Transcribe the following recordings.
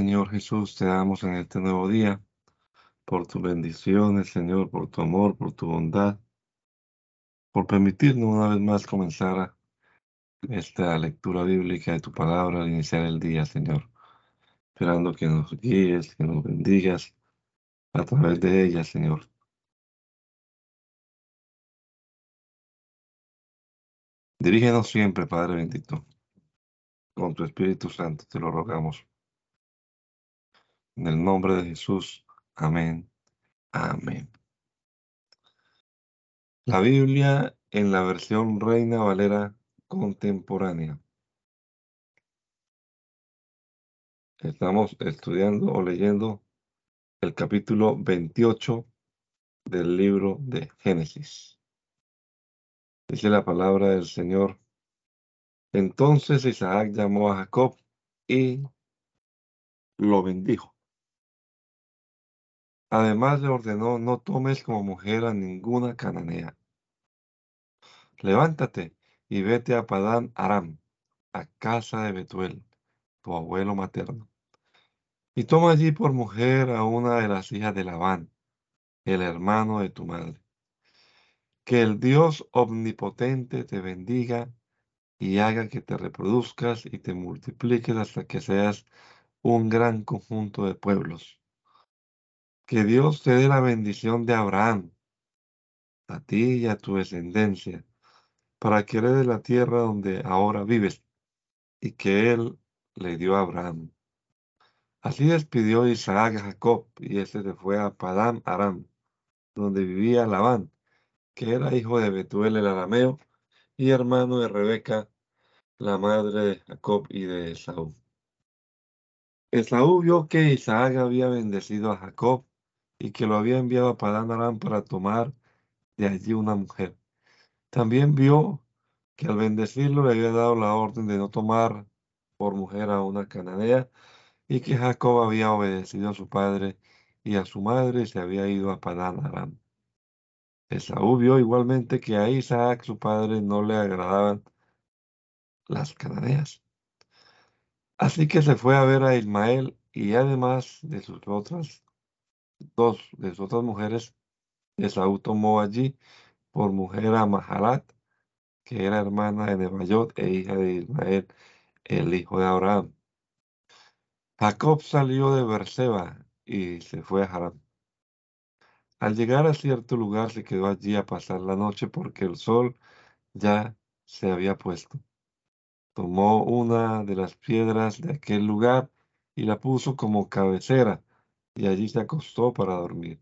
Señor Jesús, te damos en este nuevo día por tus bendiciones, Señor, por tu amor, por tu bondad, por permitirnos una vez más comenzar esta lectura bíblica de tu palabra al iniciar el día, Señor. Esperando que nos guíes, que nos bendigas a través de ella, Señor. Dirígenos siempre, Padre bendito, con tu Espíritu Santo, te lo rogamos. En el nombre de Jesús. Amén. Amén. La Biblia en la versión Reina Valera contemporánea. Estamos estudiando o leyendo el capítulo 28 del libro de Génesis. Dice la palabra del Señor. Entonces Isaac llamó a Jacob y lo bendijo. Además le ordenó, no tomes como mujer a ninguna cananea. Levántate y vete a Padán Aram, a casa de Betuel, tu abuelo materno. Y toma allí por mujer a una de las hijas de Labán, el hermano de tu madre. Que el Dios omnipotente te bendiga y haga que te reproduzcas y te multipliques hasta que seas un gran conjunto de pueblos que Dios te dé la bendición de Abraham, a ti y a tu descendencia, para que de la tierra donde ahora vives, y que Él le dio a Abraham. Así despidió Isaac a Jacob, y éste se fue a Padán Aram, donde vivía Labán, que era hijo de Betuel el arameo, y hermano de Rebeca, la madre de Jacob y de Esaú. Esaú vio que Isaac había bendecido a Jacob y que lo había enviado a Padán Aram para tomar de allí una mujer. También vio que al bendecirlo le había dado la orden de no tomar por mujer a una cananea y que Jacob había obedecido a su padre y a su madre y se había ido a Padán Aram. Esaú vio igualmente que a Isaac, su padre, no le agradaban las cananeas. Así que se fue a ver a Ismael y además de sus otras dos de sus otras mujeres, Esaú tomó allí por mujer a Mahalat, que era hermana de Nebayot e hija de Ismael, el hijo de Abraham. Jacob salió de Berseba y se fue a Haram. Al llegar a cierto lugar se quedó allí a pasar la noche porque el sol ya se había puesto. Tomó una de las piedras de aquel lugar y la puso como cabecera y allí se acostó para dormir.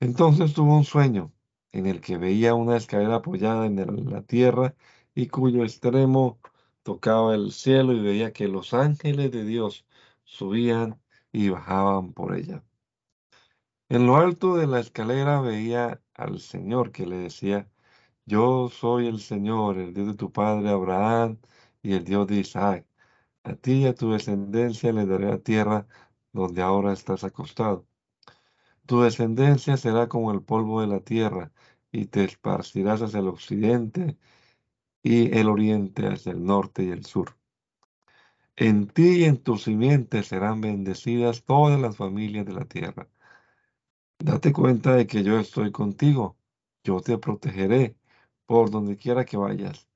Entonces tuvo un sueño en el que veía una escalera apoyada en la tierra y cuyo extremo tocaba el cielo y veía que los ángeles de Dios subían y bajaban por ella. En lo alto de la escalera veía al Señor que le decía, yo soy el Señor, el Dios de tu padre Abraham y el Dios de Isaac. A ti y a tu descendencia le daré la tierra donde ahora estás acostado. Tu descendencia será como el polvo de la tierra, y te esparcirás hacia el occidente y el oriente, hacia el norte y el sur. En ti y en tu simiente serán bendecidas todas las familias de la tierra. Date cuenta de que yo estoy contigo, yo te protegeré por donde quiera que vayas,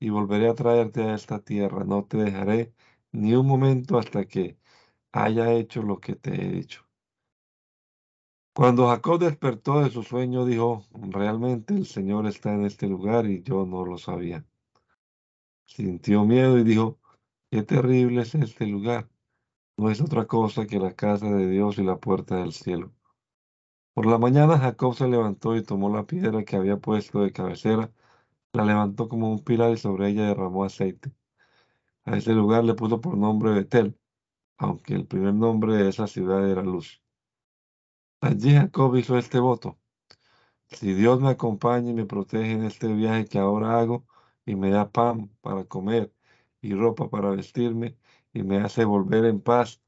y volveré a traerte a esta tierra, no te dejaré ni un momento hasta que haya hecho lo que te he dicho. Cuando Jacob despertó de su sueño, dijo, realmente el Señor está en este lugar y yo no lo sabía. Sintió miedo y dijo, qué terrible es este lugar. No es otra cosa que la casa de Dios y la puerta del cielo. Por la mañana Jacob se levantó y tomó la piedra que había puesto de cabecera, la levantó como un pilar y sobre ella derramó aceite. A ese lugar le puso por nombre Betel, aunque el primer nombre de esa ciudad era Luz. Allí Jacob hizo este voto. Si Dios me acompaña y me protege en este viaje que ahora hago, y me da pan para comer y ropa para vestirme, y me hace volver en paz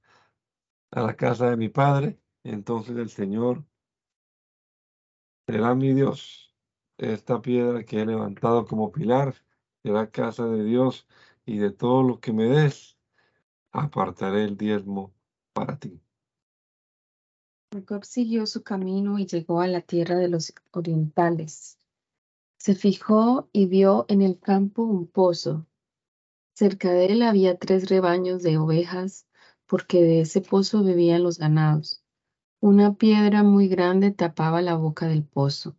a la casa de mi padre, entonces el Señor será mi Dios. Esta piedra que he levantado como pilar será casa de Dios y de todo lo que me des apartaré el diezmo para ti. Jacob siguió su camino y llegó a la tierra de los orientales. Se fijó y vio en el campo un pozo. Cerca de él había tres rebaños de ovejas, porque de ese pozo bebían los ganados. Una piedra muy grande tapaba la boca del pozo.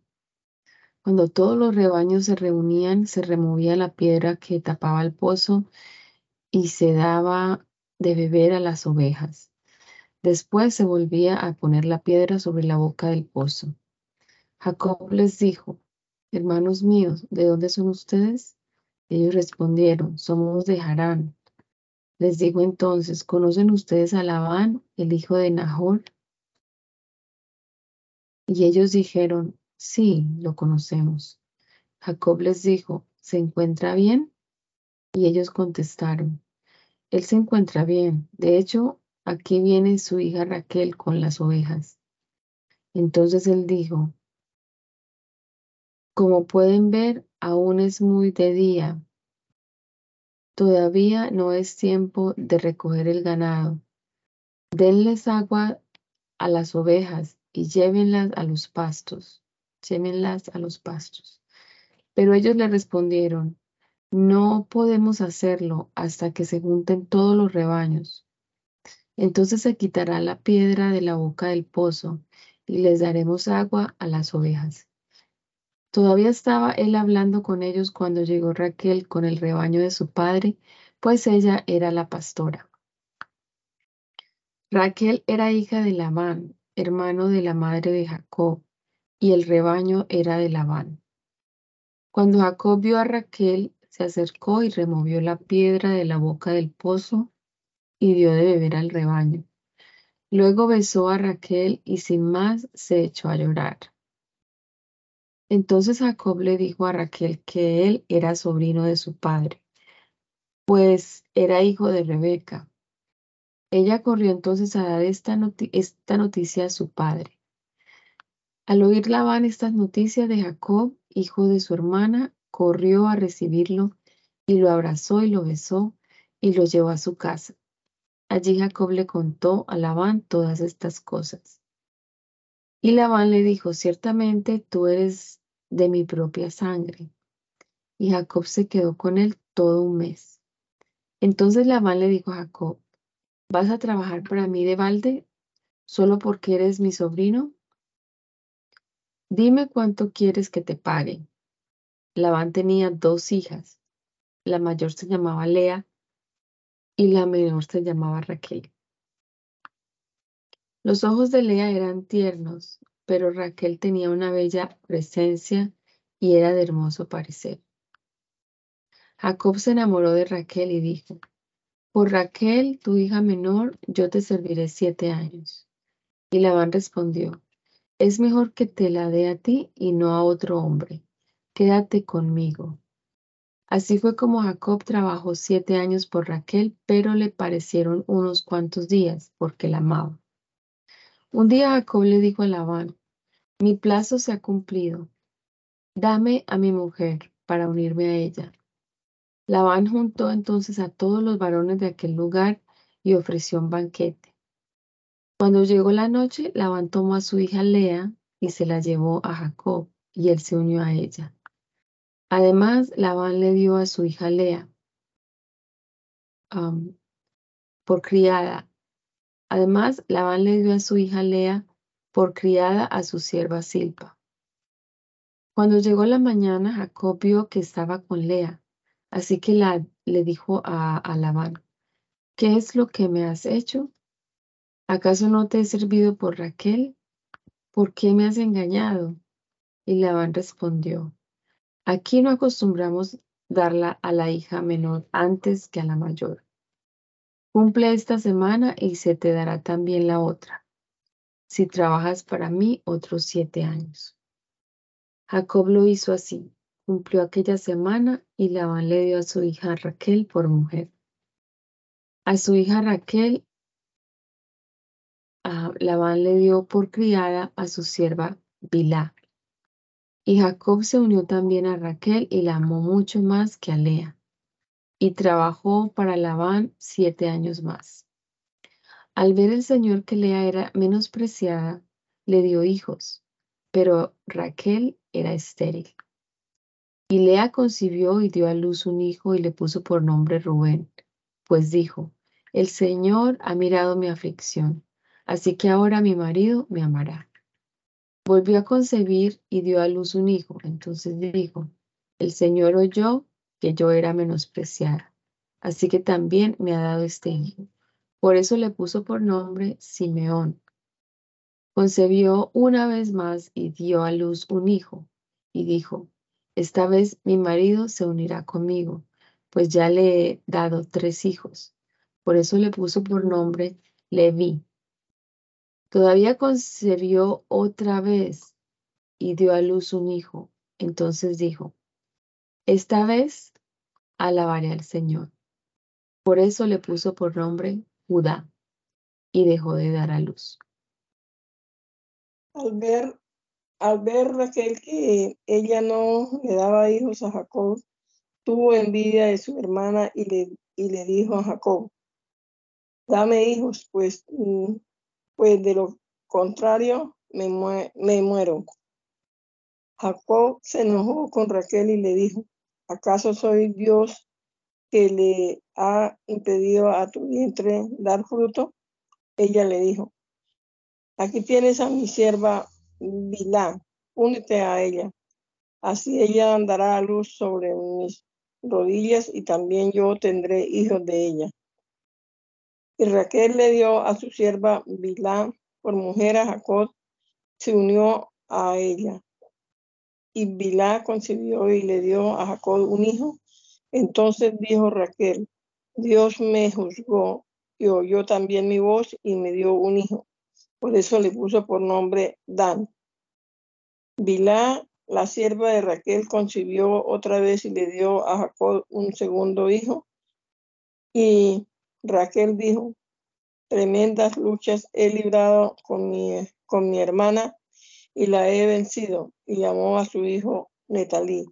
Cuando todos los rebaños se reunían, se removía la piedra que tapaba el pozo y se daba de beber a las ovejas. Después se volvía a poner la piedra sobre la boca del pozo. Jacob les dijo, hermanos míos, ¿de dónde son ustedes? Ellos respondieron, somos de Harán. Les dijo entonces, ¿conocen ustedes a Labán, el hijo de Nahor? Y ellos dijeron, sí, lo conocemos. Jacob les dijo, ¿se encuentra bien? Y ellos contestaron, él se encuentra bien. De hecho, aquí viene su hija Raquel con las ovejas. Entonces él dijo, como pueden ver, aún es muy de día. Todavía no es tiempo de recoger el ganado. Denles agua a las ovejas y llévenlas a los pastos. Llévenlas a los pastos. Pero ellos le respondieron, no podemos hacerlo hasta que se junten todos los rebaños. Entonces se quitará la piedra de la boca del pozo y les daremos agua a las ovejas. Todavía estaba él hablando con ellos cuando llegó Raquel con el rebaño de su padre, pues ella era la pastora. Raquel era hija de Labán, hermano de la madre de Jacob, y el rebaño era de Labán. Cuando Jacob vio a Raquel, se acercó y removió la piedra de la boca del pozo y dio de beber al rebaño. Luego besó a Raquel y sin más se echó a llorar. Entonces Jacob le dijo a Raquel que él era sobrino de su padre, pues era hijo de Rebeca. Ella corrió entonces a dar esta, noticia a su padre. Al oír Labán estas noticias de Jacob, hijo de su hermana, corrió a recibirlo y lo abrazó y lo besó y lo llevó a su casa. Allí Jacob le contó a Labán todas estas cosas. Y Labán le dijo, ciertamente tú eres de mi propia sangre. Y Jacob se quedó con él todo un mes. Entonces Labán le dijo a Jacob, ¿vas a trabajar para mí de balde solo porque eres mi sobrino? Dime cuánto quieres que te pague. Labán tenía dos hijas. La mayor se llamaba Lea y la menor se llamaba Raquel. Los ojos de Lea eran tiernos pero Raquel tenía una bella presencia y era de hermoso parecer. Jacob se enamoró de Raquel y dijo, por Raquel, tu hija menor, yo te serviré siete años. Y Labán respondió, es mejor que te la dé a ti y no a otro hombre. Quédate conmigo. Así fue como Jacob trabajó siete años por Raquel, pero le parecieron unos cuantos días porque la amaba. Un día Jacob le dijo a Labán, mi plazo se ha cumplido. Dame a mi mujer para unirme a ella. Labán juntó entonces a todos los varones de aquel lugar y ofreció un banquete. Cuando llegó la noche, Labán tomó a su hija Lea y se la llevó a Jacob, y él se unió a ella. Además, Labán le dio a su hija Lea por criada Además, Labán le dio a su hija Lea por criada a su sierva Silpa. Cuando llegó la mañana, Jacob vio que estaba con Lea, así que le dijo a, a Labán, ¿qué es lo que me has hecho? ¿Acaso no te he servido por Raquel? ¿Por qué me has engañado? Y Labán respondió, aquí no acostumbramos darla a la hija menor antes que a la mayor. Cumple esta semana y se te dará también la otra, si trabajas para mí otros siete años. Jacob lo hizo así, cumplió aquella semana y Labán le dio a su hija Raquel por mujer. A su hija Raquel, Labán le dio por criada a su sierva Bilá. Y Jacob se unió también a Raquel y la amó mucho más que a Lea y trabajó para Labán siete años más. Al ver el Señor que Lea era menospreciada, le dio hijos, pero Raquel era estéril. Y Lea concibió y dio a luz un hijo y le puso por nombre Rubén, pues dijo, el Señor ha mirado mi aflicción, así que ahora mi marido me amará. Volvió a concebir y dio a luz un hijo. Entonces dijo, el Señor oyó que yo era menospreciada, así que también me ha dado este hijo. Por eso le puso por nombre Simeón. Concebió una vez más y dio a luz un hijo, y dijo, esta vez mi marido se unirá conmigo, pues ya le he dado tres hijos. Por eso le puso por nombre Leví. Todavía concebió otra vez y dio a luz un hijo. Entonces dijo, esta vez alabaré al Señor. Por eso le puso por nombre Judá y dejó de dar a luz. Al ver, al ver Raquel que ella no le daba hijos a Jacob, tuvo envidia de su hermana y le, y le dijo a Jacob, dame hijos, pues mm, pues de lo contrario me, me muero. Jacob se enojó con Raquel y le dijo, ¿acaso soy Dios que le ha impedido a tu vientre dar fruto? Ella le dijo, aquí tienes a mi sierva Bilá, únete a ella. Así ella andará a luz sobre mis rodillas y también yo tendré hijos de ella. Y Raquel le dio a su sierva Bilá por mujer a Jacob, se unió a ella. Y Bilá concibió y le dio a Jacob un hijo. Entonces dijo Raquel, Dios me juzgó y oyó también mi voz y me dio un hijo. Por eso le puso por nombre Dan. Bilá, la sierva de Raquel, concibió otra vez y le dio a Jacob un segundo hijo. Y Raquel dijo, tremendas luchas he librado con mi, con mi hermana y la he vencido, y llamó a su hijo Netalí.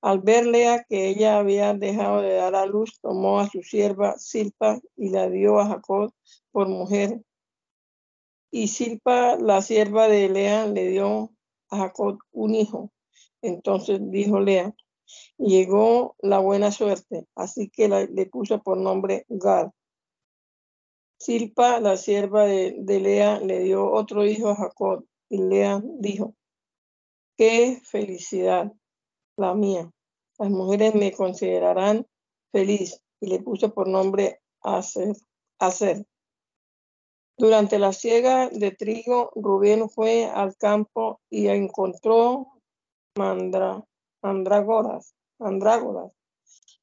Al verle a que ella había dejado de dar a luz, tomó a su sierva Silpa y la dio a Jacob por mujer. Y Silpa, la sierva de Lea, le dio a Jacob un hijo. Entonces dijo Lea, llegó la buena suerte, así que le puso por nombre Gad. Silpa, la sierva de, Lea, le dio otro hijo a Jacob, y Lea dijo, qué felicidad la mía. Las mujeres me considerarán feliz, y le puso por nombre Aser. Aser. Durante la siega de trigo, Rubén fue al campo y encontró mandra, mandrágoras, mandrágoras,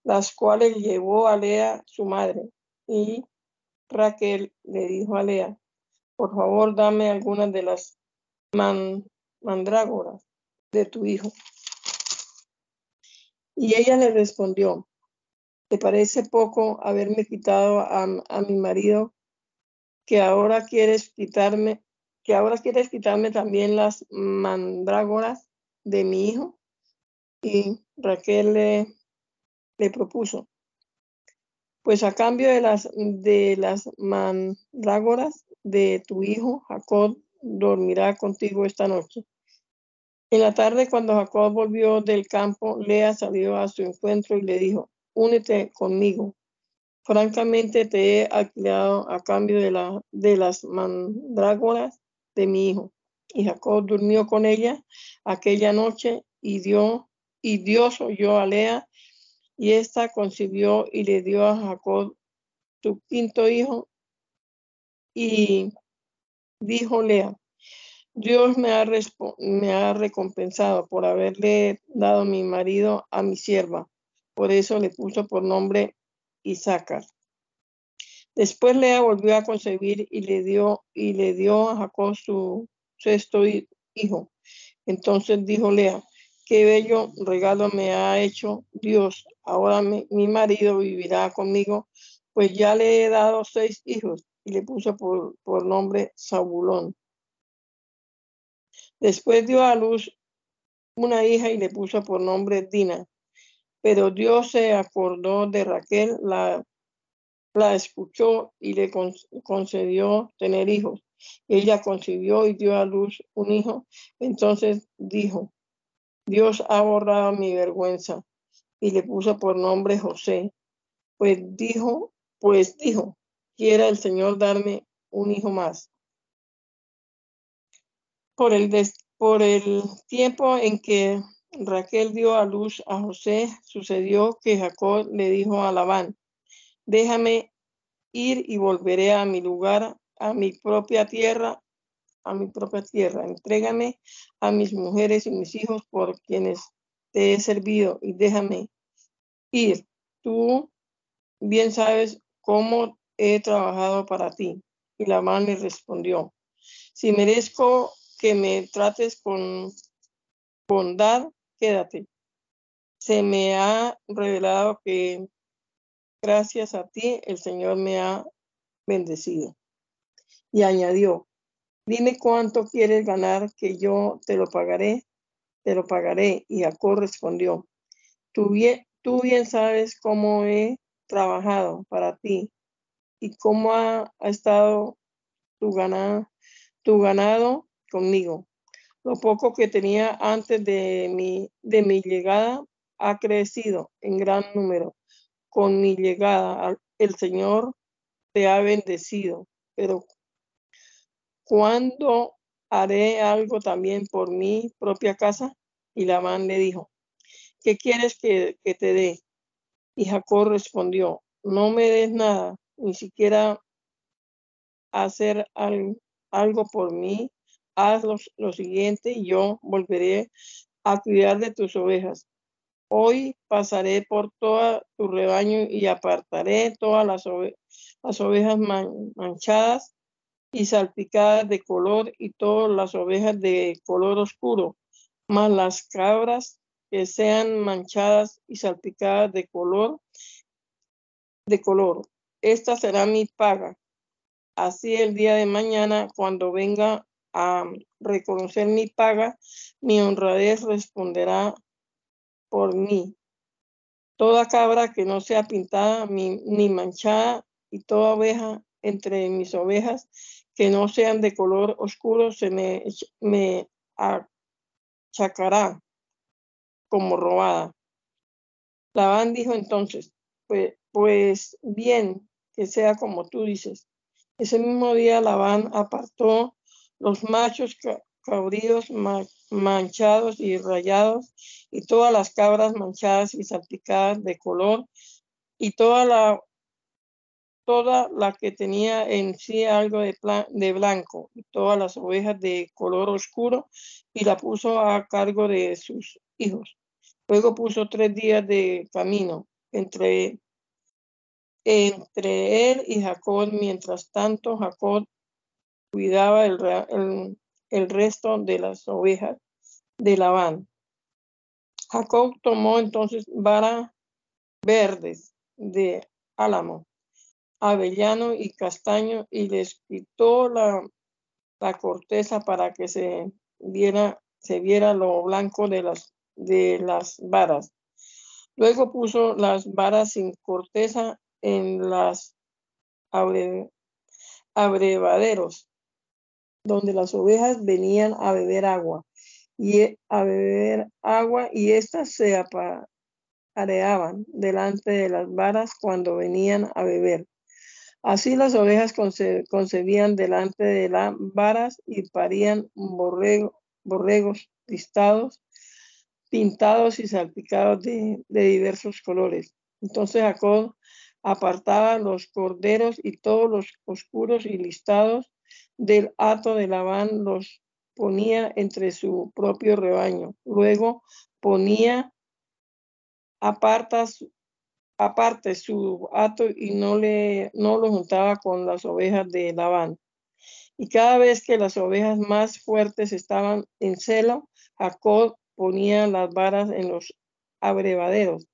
las cuales llevó a Lea su madre, y Raquel le dijo a Lea, por favor dame algunas de las mandrágoras de tu hijo. Y ella le respondió, ¿te parece poco haberme quitado a, a mi marido que ahora quieres quitarme, que ahora quieres quitarme también las mandrágoras de mi hijo? Y Raquel le, propuso, pues a cambio de las, de las mandrágoras de tu hijo, Jacob dormirá contigo esta noche. En la tarde, cuando Jacob volvió del campo, Lea salió a su encuentro y le dijo, únete conmigo Francamente te he alquilado a cambio de, la, de las mandrágoras de mi hijo. Y Jacob durmió con ella aquella noche y dio, y Dios oyó a Lea, y ésta concibió y le dio a Jacob su quinto hijo. Y dijo Lea, Dios me ha, me ha recompensado por haberle dado mi marido a mi sierva. Por eso le puso por nombre Isaac. Después Lea volvió a concebir y le dio, y le dio a Jacob su sexto hijo. Entonces dijo Lea, qué bello regalo me ha hecho Dios. Ahora mi, marido vivirá conmigo, pues ya le he dado seis hijos y le puso por, por nombre Zabulón. Después dio a luz una hija y le puso por nombre Dina. Pero Dios se acordó de Raquel, la, la escuchó y le concedió tener hijos. Ella concibió y dio a luz un hijo. Entonces dijo, Dios ha borrado mi vergüenza y le puso por nombre José. Pues dijo, pues dijo, quiera el Señor darme un hijo más. Por el, por el tiempo en que Raquel dio a luz a José, sucedió que Jacob le dijo a Labán, déjame ir y volveré a mi lugar, a mi propia tierra, a mi propia tierra. Entrégame a mis mujeres y mis hijos por quienes te he servido y déjame ir. Tú bien sabes cómo he trabajado para ti. Y Labán le respondió, si merezco que me trates con bondad, quédate. Se me ha revelado que gracias a ti el Señor me ha bendecido. Y añadió, dime cuánto quieres ganar que yo te lo pagaré, te lo pagaré. Y Jacob respondió, tú bien, tú bien sabes cómo he trabajado para ti y cómo ha, estado tu ganado, tu ganado conmigo. Lo poco que tenía antes de mi, de mi llegada ha crecido en gran número. Con mi llegada, el Señor te ha bendecido, pero ¿cuándo haré algo también por mi propia casa? Y Labán le dijo, ¿qué quieres que, que te dé? Y Jacob respondió, no me des nada, ni siquiera hacer algo por mí haz lo, siguiente y yo volveré a cuidar de tus ovejas. Hoy pasaré por todo tu rebaño y apartaré todas las, ovejas manchadas y salpicadas de color y todas las ovejas de color oscuro, más las cabras que sean manchadas y salpicadas de color de color. Esta será mi paga. Así el día de mañana, cuando venga a reconocer mi paga, mi honradez responderá por mí. Toda cabra que no sea pintada ni manchada y toda oveja entre mis ovejas que no sean de color oscuro se me, me achacará como robada. Labán dijo entonces, pues, pues bien, que sea como tú dices. Ese mismo día Labán apartó los machos cabríos manchados y rayados, y todas las cabras manchadas y salpicadas de color, y toda la, toda la que tenía en sí algo de, de blanco, y todas las ovejas de color oscuro, y la puso a cargo de sus hijos. Luego puso tres días de camino entre, entre él y Jacob. Mientras tanto, Jacob cuidaba el, el, resto de las ovejas de Labán. Jacob tomó entonces varas verdes de álamo, avellano y castaño y les quitó la, la corteza para que se viera, se viera lo blanco de las, de las varas. Luego puso las varas sin corteza en las abrevaderos donde las ovejas venían a beber agua y e, a beber agua y éstas se apareaban delante de las varas cuando venían a beber. Así las ovejas concebían delante de las varas y parían borregos listados, pintados y salpicados de, de diversos colores. Entonces Jacob apartaba los corderos y todos los oscuros y listados del hato de Labán los ponía entre su propio rebaño. Luego ponía apartas, aparte su hato y no, le, no lo juntaba con las ovejas de Labán. Y cada vez que las ovejas más fuertes estaban en celo, Jacob ponía las varas en los abrevaderos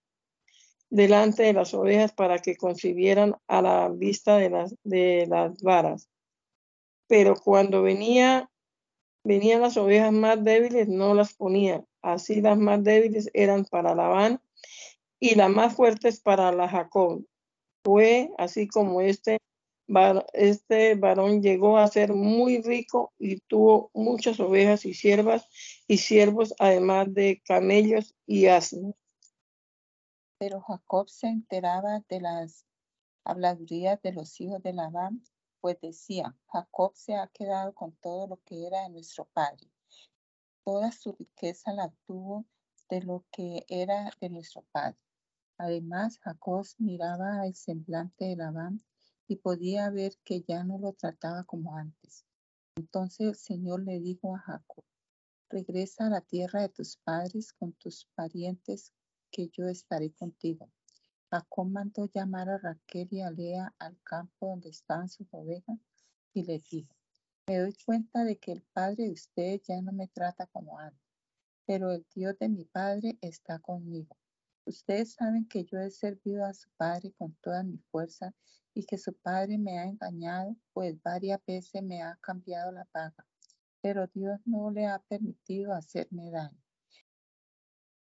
delante de las ovejas para que concibieran a la vista de las, de las varas pero cuando venía, venían las ovejas más débiles, no las ponía. Así las más débiles eran para Labán y las más fuertes para la Jacob. Fue así como este, este varón llegó a ser muy rico y tuvo muchas ovejas y siervas y siervos, además de camellos y asnos. Pero Jacob se enteraba de las habladurías de los hijos de Labán, pues decía, Jacob se ha quedado con todo lo que era de nuestro padre. Toda su riqueza la tuvo de lo que era de nuestro padre. Además, Jacob miraba el semblante de Labán y podía ver que ya no lo trataba como antes. Entonces el Señor le dijo a Jacob, regresa a la tierra de tus padres con tus parientes, que yo estaré contigo. Jacob mandó llamar a Raquel y a Lea al campo donde estaban sus ovejas y les dijo, me doy cuenta de que el padre de ustedes ya no me trata como antes, pero el Dios de mi padre está conmigo. Ustedes saben que yo he servido a su padre con toda mi fuerza y que su padre me ha engañado, pues varias veces me ha cambiado la paga, pero Dios no le ha permitido hacerme daño.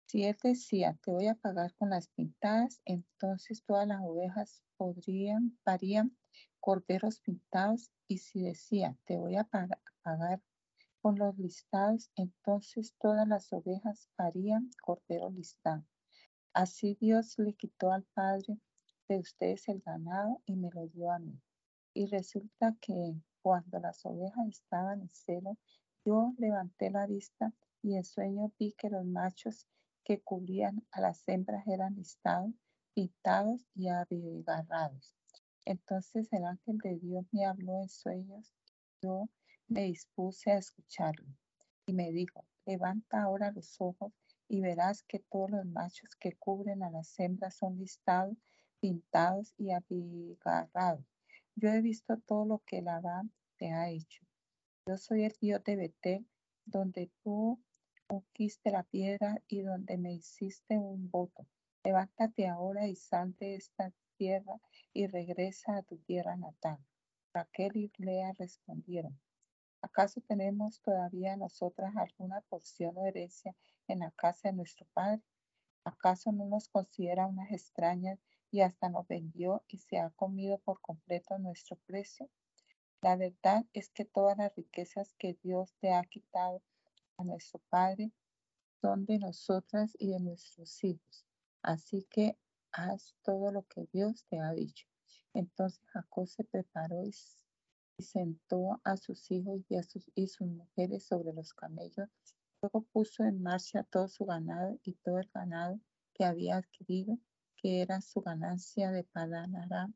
Si él decía, te voy a pagar con las pintadas, entonces todas las ovejas podrían, parían corderos pintados, y si decía, te voy a pagar con los listados, entonces todas las ovejas parían corderos listados. Así Dios le quitó al padre de ustedes el ganado y me lo dio a mí. Y resulta que cuando las ovejas estaban en celo, yo levanté la vista y en sueño vi que los machos que cubrían a las hembras eran listados, pintados y abigarrados. Entonces el ángel de Dios me habló en sueños. Yo me dispuse a escucharlo y me dijo, levanta ahora los ojos y verás que todos los machos que cubren a las hembras son listados pintados y abigarrados. Yo he visto todo lo que Labán te ha hecho. Yo soy el Dios de Betel, donde tú conquiste la piedra y donde me hiciste un voto. Levántate ahora y sal de esta tierra y regresa a tu tierra natal. Raquel y Lea respondieron, ¿acaso tenemos todavía nosotras alguna porción o herencia en la casa de nuestro padre? ¿Acaso no nos considera unas extrañas y hasta nos vendió y se ha comido por completo nuestro precio. La verdad es que todas las riquezas que Dios te ha quitado a nuestro Padre son de nosotras y de nuestros hijos. Así que haz todo lo que Dios te ha dicho. Entonces Jacob se preparó y, sentó a sus hijos y a sus, y sus mujeres sobre los camellos. Luego puso en marcha todo su ganado y todo el ganado que había adquirido que era su ganancia de Padán Aram,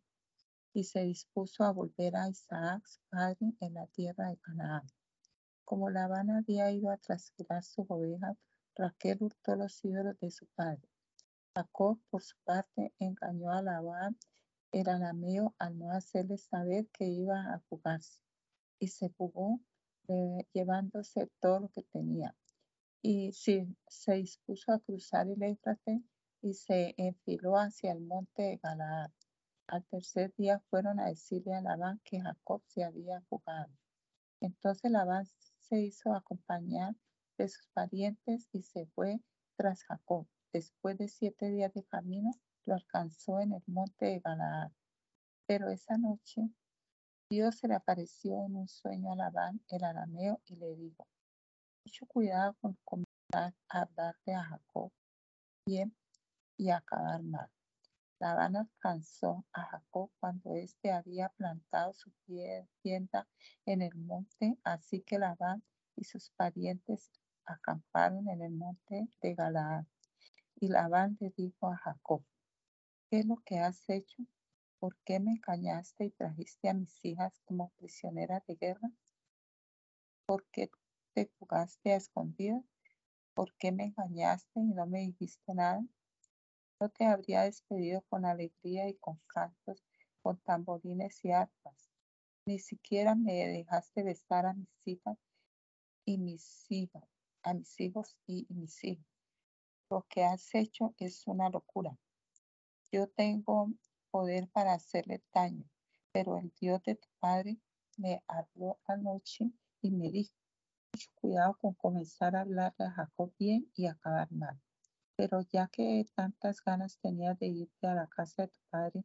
y se dispuso a volver a Isaac, su padre, en la tierra de Canaán. Como Labán había ido a trasquilar su ovejas, Raquel hurtó los ídolos de su padre. Jacob, por su parte, engañó a Labán, el arameo, al no hacerle saber que iba a fugarse, y se fugó eh, llevándose todo lo que tenía. Y si se dispuso a cruzar el Éufrates, y se enfiló hacia el monte de Galaad. Al tercer día fueron a decirle a Labán que Jacob se había fugado. Entonces Labán se hizo acompañar de sus parientes y se fue tras Jacob. Después de siete días de camino, lo alcanzó en el monte de Galaad. Pero esa noche Dios se le apareció en un sueño a Labán, el arameo, y le dijo, mucho cuidado con comenzar a hablarle a Jacob. Bien, y acabar mal. Labán alcanzó a Jacob cuando éste había plantado su tienda en el monte, así que Labán y sus parientes acamparon en el monte de Galaad. Y Labán le dijo a Jacob, ¿qué es lo que has hecho? ¿Por qué me engañaste y trajiste a mis hijas como prisioneras de guerra? ¿Por qué te fugaste a escondidas? ¿Por qué me engañaste y no me dijiste nada? Yo te habría despedido con alegría y con cantos, con tamborines y arpas. Ni siquiera me dejaste besar a mis hijas y mis hijos, a mis hijos y, mis hijos. Lo que has hecho es una locura. Yo tengo poder para hacerle daño, pero el Dios de tu padre me habló anoche y me dijo, cuidado con comenzar a hablarle a Jacob bien y acabar mal. Pero ya que tantas ganas tenías de irte a la casa de tu padre,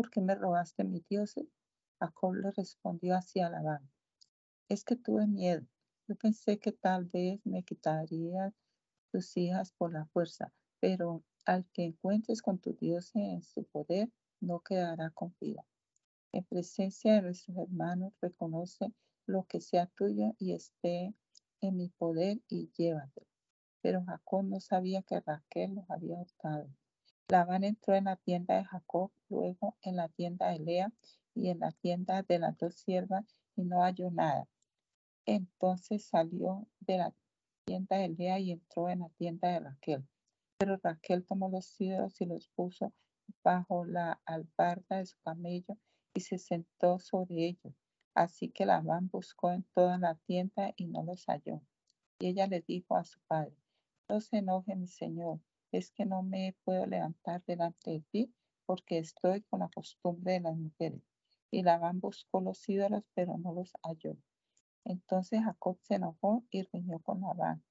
¿Por qué me robaste mis dioses? Jacob le respondió hacia Labán. Es que tuve miedo. Yo pensé que tal vez me quitarías tus hijas por la fuerza, pero al que encuentres con tu Dios en su poder, no quedará con vida. En presencia de nuestros hermanos, reconoce lo que sea tuyo y esté en mi poder y llévatelo. Pero Jacob no sabía que Raquel los había hurtado. Labán entró en la tienda de Jacob, luego en la tienda de Lea y en la tienda de las dos siervas y no halló nada. Entonces salió de la tienda de Lea y entró en la tienda de Raquel. Pero Raquel tomó los ídolos y los puso bajo la albarda de su camello y se sentó sobre ellos. Así que Labán buscó en toda la tienda y no los halló. Y ella le dijo a su padre, no se enoje mi señor, es que no me puedo levantar delante de ti porque estoy con la costumbre de las mujeres. Y Labán buscó los ídolos, pero no los halló. Entonces Jacob se enojó y riñó con Labán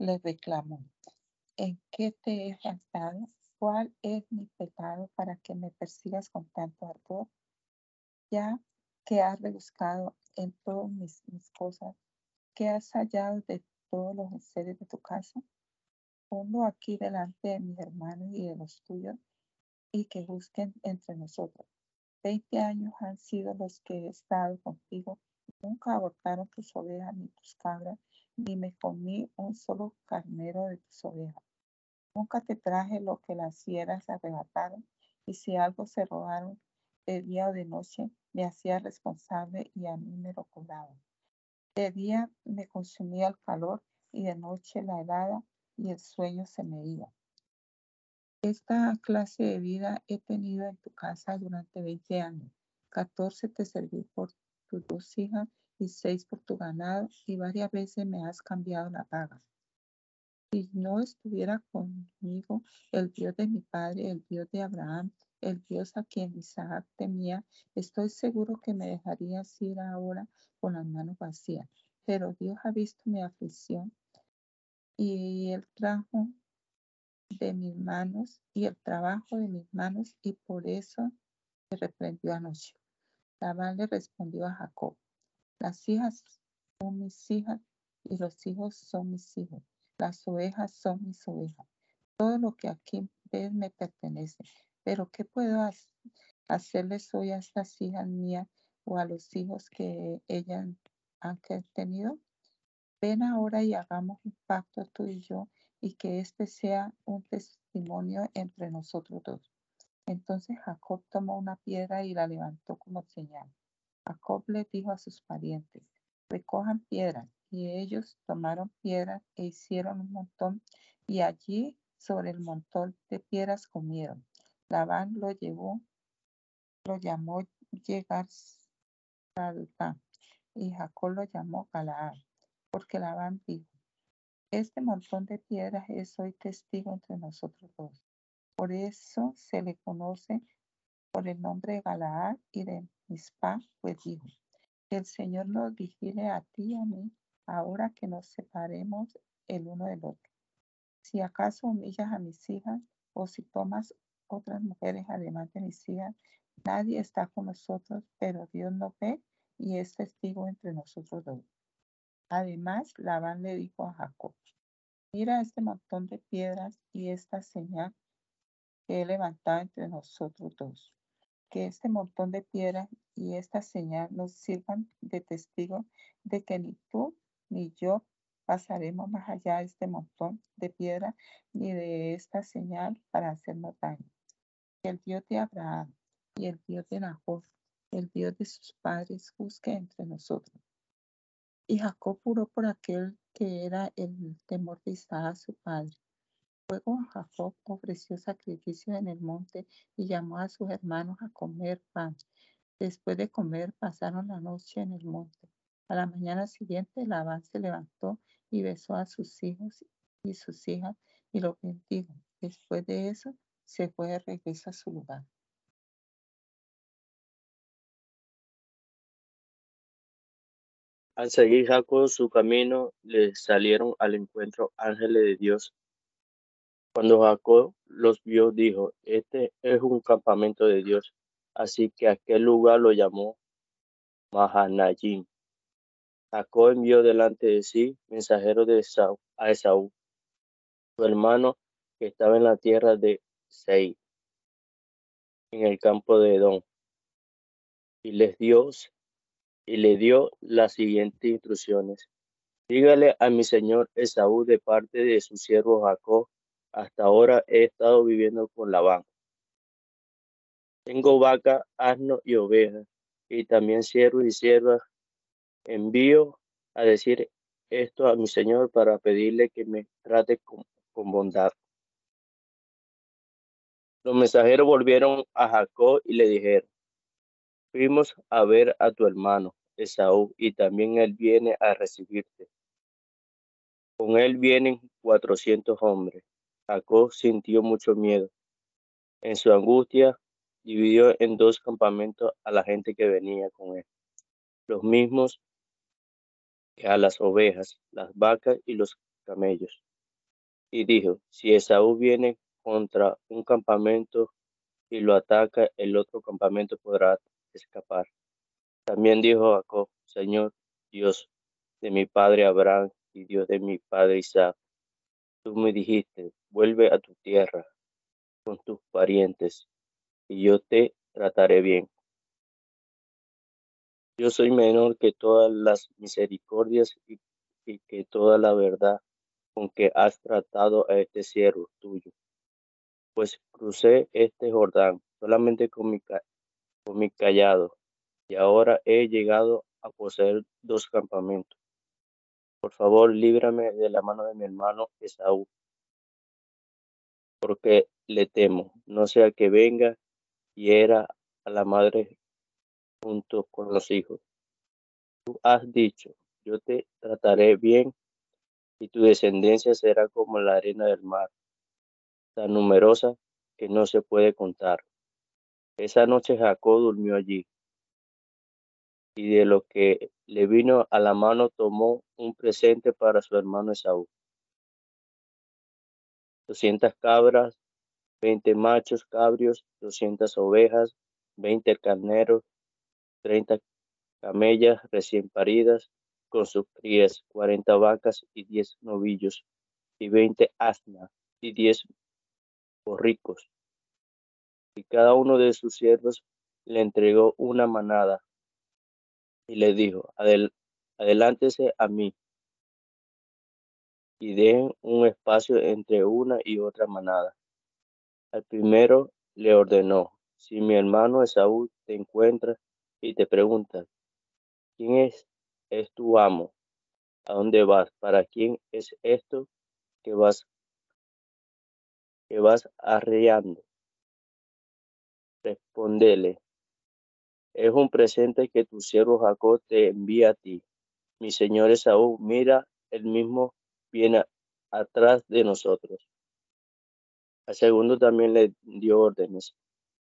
le reclamó, ¿en qué te he faltado? ¿Cuál es mi pecado para que me persigas con tanto ardor? Ya que has rebuscado en todas mis, cosas, que has hallado de todos los seres de tu casa, ponlo aquí delante de mis hermanos y de los tuyos, y que busquen entre nosotros. Veinte años han sido los que he estado contigo, nunca abortaron tus ovejas ni tus cabras, ni me comí un solo carnero de tus ovejas. Nunca te traje lo que las fieras arrebataron, y si algo se robaron de día o de noche, me hacía responsable y a mí me lo cobraba. De día me consumía el calor y de noche la helada y el sueño se me iba. Esta clase de vida he tenido en tu casa durante 20 años. 14 te serví por tus dos hijas y seis por tu ganado, y varias veces me has cambiado la paga. Si no estuviera conmigo el Dios de mi padre, el Dios de Abraham, el Dios a quien Isaac temía, estoy seguro que me dejarías ir ahora con las manos vacías. Pero Dios ha visto mi aflicción y el trabajo de mis manos y el trabajo de mis manos y por eso me reprendió anoche. Labán le respondió a Jacob, las hijas son mis hijas y los hijos son mis hijos. Las ovejas son mis ovejas. Todo lo que aquí ves me pertenece. Pero ¿qué puedo hacerles hoy a estas hijas mías o a los hijos que ellas han tenido? Ven ahora y hagamos un pacto tú y yo y que este sea un testimonio entre nosotros dos. Entonces Jacob tomó una piedra y la levantó como señal. Jacob le dijo a sus parientes, recojan piedras. Y ellos tomaron piedras e hicieron un montón, y allí sobre el montón de piedras comieron. Labán lo llevó, lo llamó llegar y Jacob lo llamó Galaad, porque Labán dijo, este montón de piedras es hoy testigo entre nosotros dos. Por eso se le conoce por el nombre de Galaad y de Mispa, pues dijo, que el Señor nos vigile a ti y a mí, ahora que nos separemos el uno del otro. Si acaso humillas a mis hijas, o si tomas otras mujeres además de mis hijas, nadie está con nosotros, pero Dios nos ve y es testigo entre nosotros dos. Además, Labán le dijo a Jacob, mira este montón de piedras y esta señal que he levantado entre nosotros dos que este montón de piedras y esta señal nos sirvan de testigo de que ni tú ni yo pasaremos más allá de este montón de piedra ni de esta señal para hacernos daño. El Dios de Abraham y el Dios de Nahor, el Dios de sus padres, busque entre nosotros. Y Jacob juró por aquel que era el temor de Isaac, su padre, Luego Jacob ofreció sacrificio en el monte y llamó a sus hermanos a comer pan. Después de comer pasaron la noche en el monte. A la mañana siguiente Labán se levantó y besó a sus hijos y sus hijas y los bendijo. Después de eso se fue de regreso a su lugar. Al seguir Jacob su camino, le salieron al encuentro ángeles de Dios Cuando Jacob los vio, dijo, este es un campamento de Dios. Así que aquel lugar lo llamó Mahanayim. Jacob envió delante de sí mensajeros de Esaú, a Esaú, su hermano que estaba en la tierra de Seir, en el campo de Edom, y les dio, y le dio las siguientes instrucciones. Dígale a mi señor Esaú de parte de su siervo Jacob, hasta ahora he estado viviendo con Labán. Tengo vaca, asno y ovejas, y también siervos y siervas. Envío a decir esto a mi señor para pedirle que me trate con bondad. Los mensajeros volvieron a Jacob y le dijeron, fuimos a ver a tu hermano Esaú y también él viene a recibirte. Con él vienen cuatrocientos hombres. Jacob sintió mucho miedo. En su angustia dividió en dos campamentos a la gente que venía con él, los mismos que a las ovejas, las vacas y los camellos. Y dijo, si Esaú viene contra un campamento y lo ataca, el otro campamento podrá escapar. También dijo Jacob, Señor Dios de mi padre Abraham y Dios de mi padre Isaac, tú me dijiste, vuelve a tu tierra con tus parientes y yo te trataré bien. Yo soy menor que todas las misericordias y, y que toda la verdad con que has tratado a este siervo tuyo pues crucé este Jordán solamente con mi, con mi callado, y ahora he llegado a poseer dos campamentos. Por favor, líbrame de la mano de mi hermano Esaú, porque le temo, no sea que venga y era a la madre junto con los hijos. Tú has dicho, yo te trataré bien y tu descendencia será como la arena del mar tan numerosa que no se puede contar. Esa noche Jacob durmió allí, y de lo que le vino a la mano tomó un presente para su hermano Esaú. Doscientas cabras, veinte machos cabrios, doscientas ovejas, veinte carneros, treinta camellas recién paridas con sus crías, cuarenta vacas y diez novillos, y veinte asnas y ricos. Y cada uno de sus siervos le entregó una manada y le dijo, adelántese a mí y den un espacio entre una y otra manada. Al primero le ordenó, si mi hermano Esaú te encuentra y te pregunta, ¿quién es? Es tu amo. ¿A dónde vas? ¿Para quién es esto que vas que vas arreando. Respondele, es un presente que tu siervo Jacob te envía a ti. Mi señor Esaú, mira, el mismo viene atrás de nosotros. Al segundo también le dio órdenes,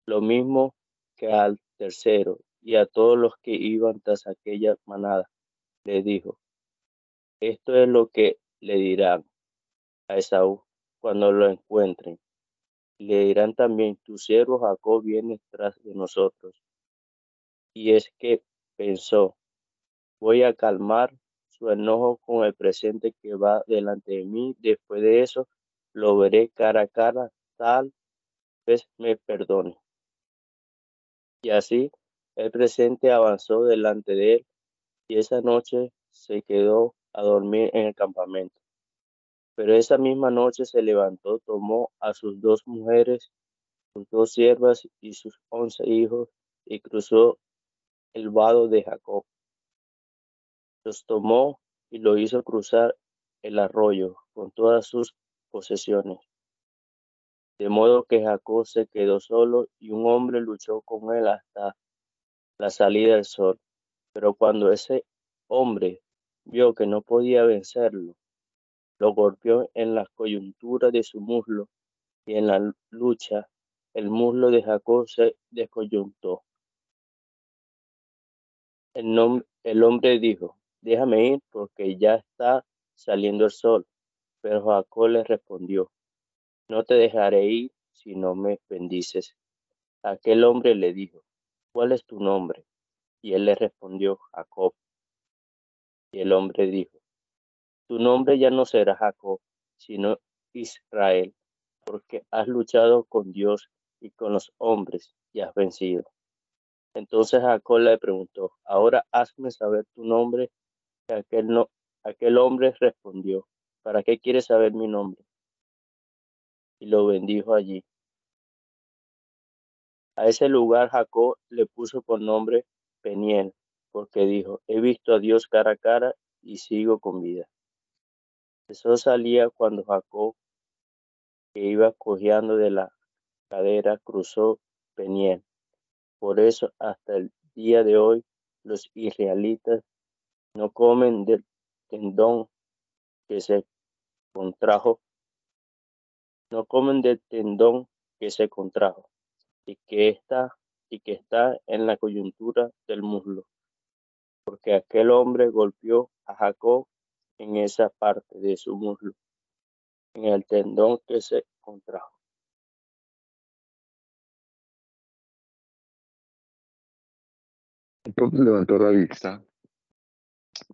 lo mismo que al tercero y a todos los que iban tras aquella manada. Le dijo, esto es lo que le dirán a Esaú cuando lo encuentren. Le dirán también, tu siervo Jacob viene tras de nosotros. Y es que pensó, voy a calmar su enojo con el presente que va delante de mí. Después de eso, lo veré cara a cara, tal vez me perdone. Y así, el presente avanzó delante de él y esa noche se quedó a dormir en el campamento. Pero esa misma noche se levantó, tomó a sus dos mujeres, sus dos siervas y sus once hijos y cruzó el vado de Jacob. Los tomó y lo hizo cruzar el arroyo con todas sus posesiones. De modo que Jacob se quedó solo y un hombre luchó con él hasta la salida del sol. Pero cuando ese hombre vio que no podía vencerlo, lo golpeó en la coyuntura de su muslo y en la lucha el muslo de Jacob se descoyuntó. El, el hombre dijo, déjame ir porque ya está saliendo el sol. Pero Jacob le respondió, no te dejaré ir si no me bendices. Aquel hombre le dijo, ¿cuál es tu nombre? Y él le respondió, Jacob. Y el hombre dijo, tu nombre ya no será Jacob, sino Israel, porque has luchado con Dios y con los hombres y has vencido. Entonces Jacob le preguntó, ahora hazme saber tu nombre. Y aquel, no, aquel hombre respondió, ¿para qué quieres saber mi nombre? Y lo bendijo allí. A ese lugar Jacob le puso por nombre Peniel, porque dijo, he visto a Dios cara a cara y sigo con vida. Eso salía cuando Jacob, que iba cojeando de la cadera, cruzó Peniel. Por eso hasta el día de hoy los israelitas no comen del tendón que se contrajo, no comen del tendón que se contrajo y que está y que está en la coyuntura del muslo, porque aquel hombre golpeó a Jacob en esa parte de su muslo, en el tendón que se contrajo. Entonces levantó la vista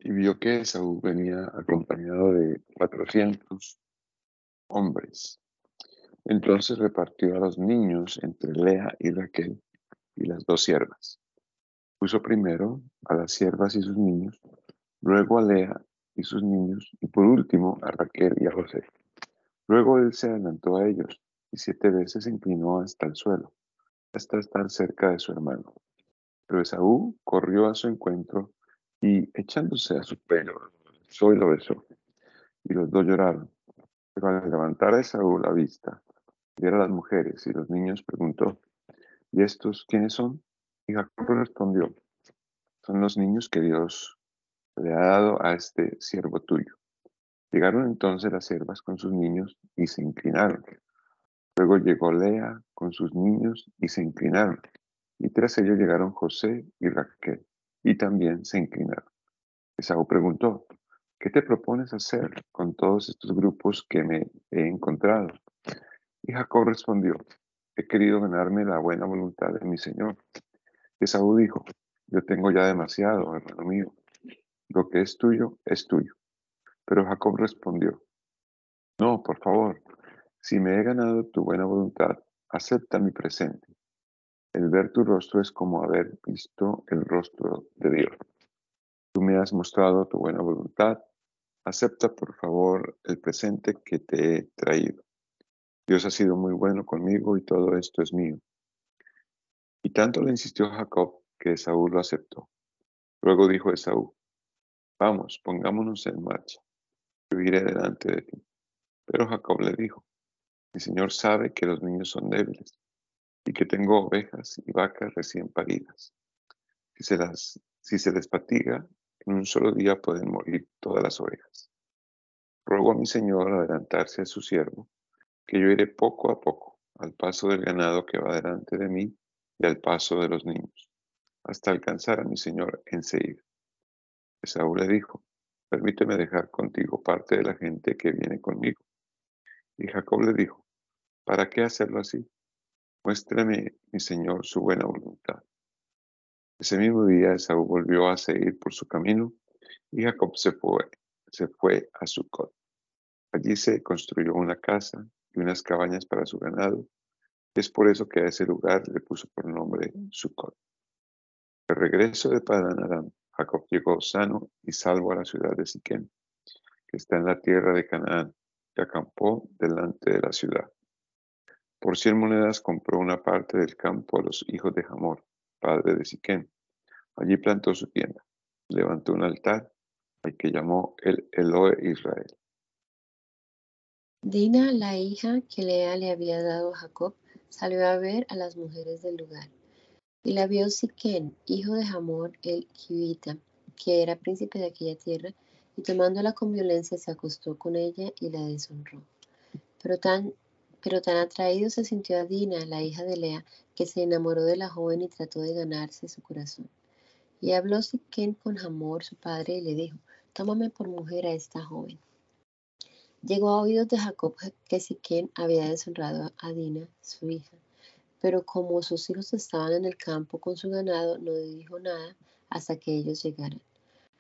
y vio que Saúl venía acompañado de cuatrocientos hombres. Entonces repartió a los niños entre Lea y Raquel y las dos siervas. Puso primero a las siervas y sus niños, luego a Lea y sus niños, y por último a Raquel y a José. Luego él se adelantó a ellos y siete veces se inclinó hasta el suelo, hasta estar cerca de su hermano. Pero Esaú corrió a su encuentro y echándose a su pelo, lo y lo besó. Y los dos lloraron. Pero al levantar a Esaú la vista, viera a las mujeres y los niños, preguntó, ¿y estos quiénes son? Y Jacob respondió, son los niños que Dios le ha dado a este siervo tuyo. Llegaron entonces las siervas con sus niños y se inclinaron. Luego llegó Lea con sus niños y se inclinaron. Y tras ellos llegaron José y Raquel y también se inclinaron. Esaú preguntó, ¿qué te propones hacer con todos estos grupos que me he encontrado? Y Jacob respondió, he querido ganarme la buena voluntad de mi Señor. Esaú dijo, yo tengo ya demasiado, hermano mío. Lo que es tuyo, es tuyo. Pero Jacob respondió, no, por favor, si me he ganado tu buena voluntad, acepta mi presente. El ver tu rostro es como haber visto el rostro de Dios. Tú me has mostrado tu buena voluntad. Acepta, por favor, el presente que te he traído. Dios ha sido muy bueno conmigo y todo esto es mío. Y tanto le insistió Jacob que Esaú lo aceptó. Luego dijo Esaú, vamos, pongámonos en marcha. Yo iré delante de ti. Pero Jacob le dijo, mi señor sabe que los niños son débiles y que tengo ovejas y vacas recién paridas. Si se, si se les fatiga, en un solo día pueden morir todas las ovejas. Ruego a mi señor adelantarse a su siervo que yo iré poco a poco, al paso del ganado que va delante de mí y al paso de los niños, hasta alcanzar a mi señor en. Esaú le dijo, permíteme dejar contigo parte de la gente que viene conmigo. Y Jacob le dijo, ¿para qué hacerlo así? Muéstrame, mi señor, su buena voluntad. Ese mismo día Esaú volvió a seguir por su camino y Jacob se fue, se fue a Sucot. Allí se construyó una casa y unas cabañas para su ganado. Es por eso que a ese lugar le puso por nombre Sucot. De regreso de Padán Aram, Jacob llegó sano y salvo a la ciudad de Siquem, que está en la tierra de Canaán, y acampó delante de la ciudad. Por cien monedas compró una parte del campo a los hijos de Hamor, padre de Siquem. Allí plantó su tienda, levantó un altar al que llamó el Eloe Israel. Dina, la hija que Lea le había dado a Jacob, salió a ver a las mujeres del lugar. Y la vio Siquén, hijo de Hamor el Kivita, que era príncipe de aquella tierra, y tomándola con violencia se acostó con ella y la deshonró. Pero tan, atraído se sintió a Dina, la hija de Lea, que se enamoró de la joven y trató de ganarse su corazón. Y habló Siquén con Hamor, su padre, y le dijo, tómame por mujer a esta joven. Llegó a oídos de Jacob que Siquén había deshonrado a Dina, su hija, pero como sus hijos estaban en el campo con su ganado, no dijo nada hasta que ellos llegaran.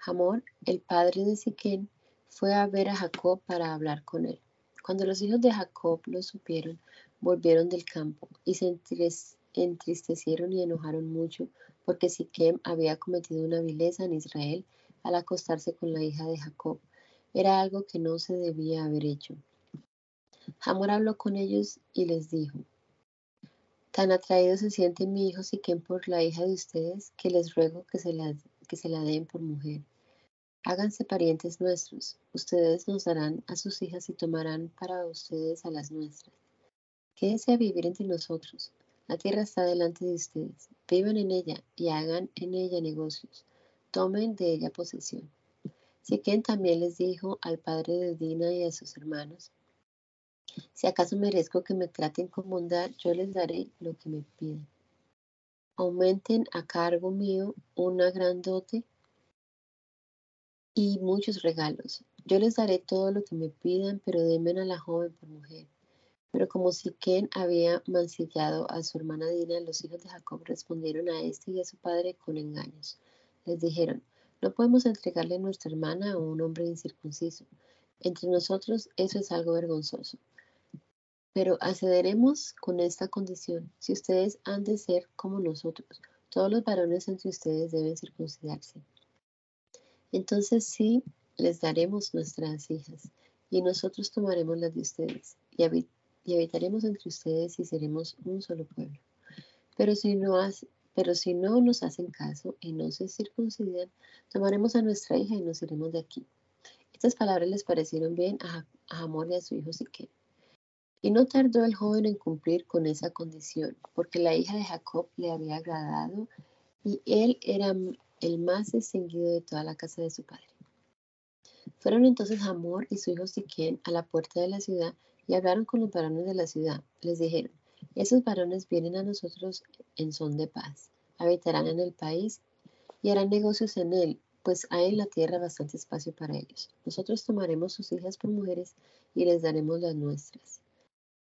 Hamor, el padre de Siquén, fue a ver a Jacob para hablar con él. Cuando los hijos de Jacob lo supieron, volvieron del campo y se entristecieron y enojaron mucho porque Siquem había cometido una vileza en Israel al acostarse con la hija de Jacob. Era algo que no se debía haber hecho. Hamor habló con ellos y les dijo, Tan atraído se siente mi hijo Siquem por la hija de ustedes que les ruego que se la, que se la den por mujer. Háganse parientes nuestros. Ustedes nos darán a sus hijas y tomarán para ustedes a las nuestras. Quédense a vivir entre nosotros. La tierra está delante de ustedes. Vivan en ella y hagan en ella negocios. Tomen de ella posesión. Siquén también les dijo al padre de Dina y a sus hermanos, si acaso merezco que me traten con bondad, yo les daré lo que me piden. Aumenten a cargo mío una gran dote y muchos regalos. Yo les daré todo lo que me pidan, pero denme a la joven por mujer. Pero como Siquén había mancillado a su hermana Dina, los hijos de Jacob respondieron a este y a su padre con engaños. Les dijeron, no podemos entregarle a nuestra hermana a un hombre incircunciso. Entre nosotros eso es algo vergonzoso. Pero accederemos con esta condición, si ustedes han de ser como nosotros, todos los varones entre ustedes deben circuncidarse. Entonces sí les daremos nuestras hijas, y nosotros tomaremos las de ustedes, y, habitaremos entre ustedes y seremos un solo pueblo. Pero si no, nos hacen caso y no se circuncidan, tomaremos a nuestra hija y nos iremos de aquí. Estas palabras les parecieron bien a, Amor y a su hijo Siquem. Y no tardó el joven en cumplir con esa condición, porque la hija de Jacob le había agradado y él era el más distinguido de toda la casa de su padre. Fueron entonces Amor y su hijo Siquén a la puerta de la ciudad y hablaron con los varones de la ciudad. Les dijeron, esos varones vienen a nosotros en son de paz, habitarán en el país y harán negocios en él, pues hay en la tierra bastante espacio para ellos. Nosotros tomaremos sus hijas por mujeres y les daremos las nuestras.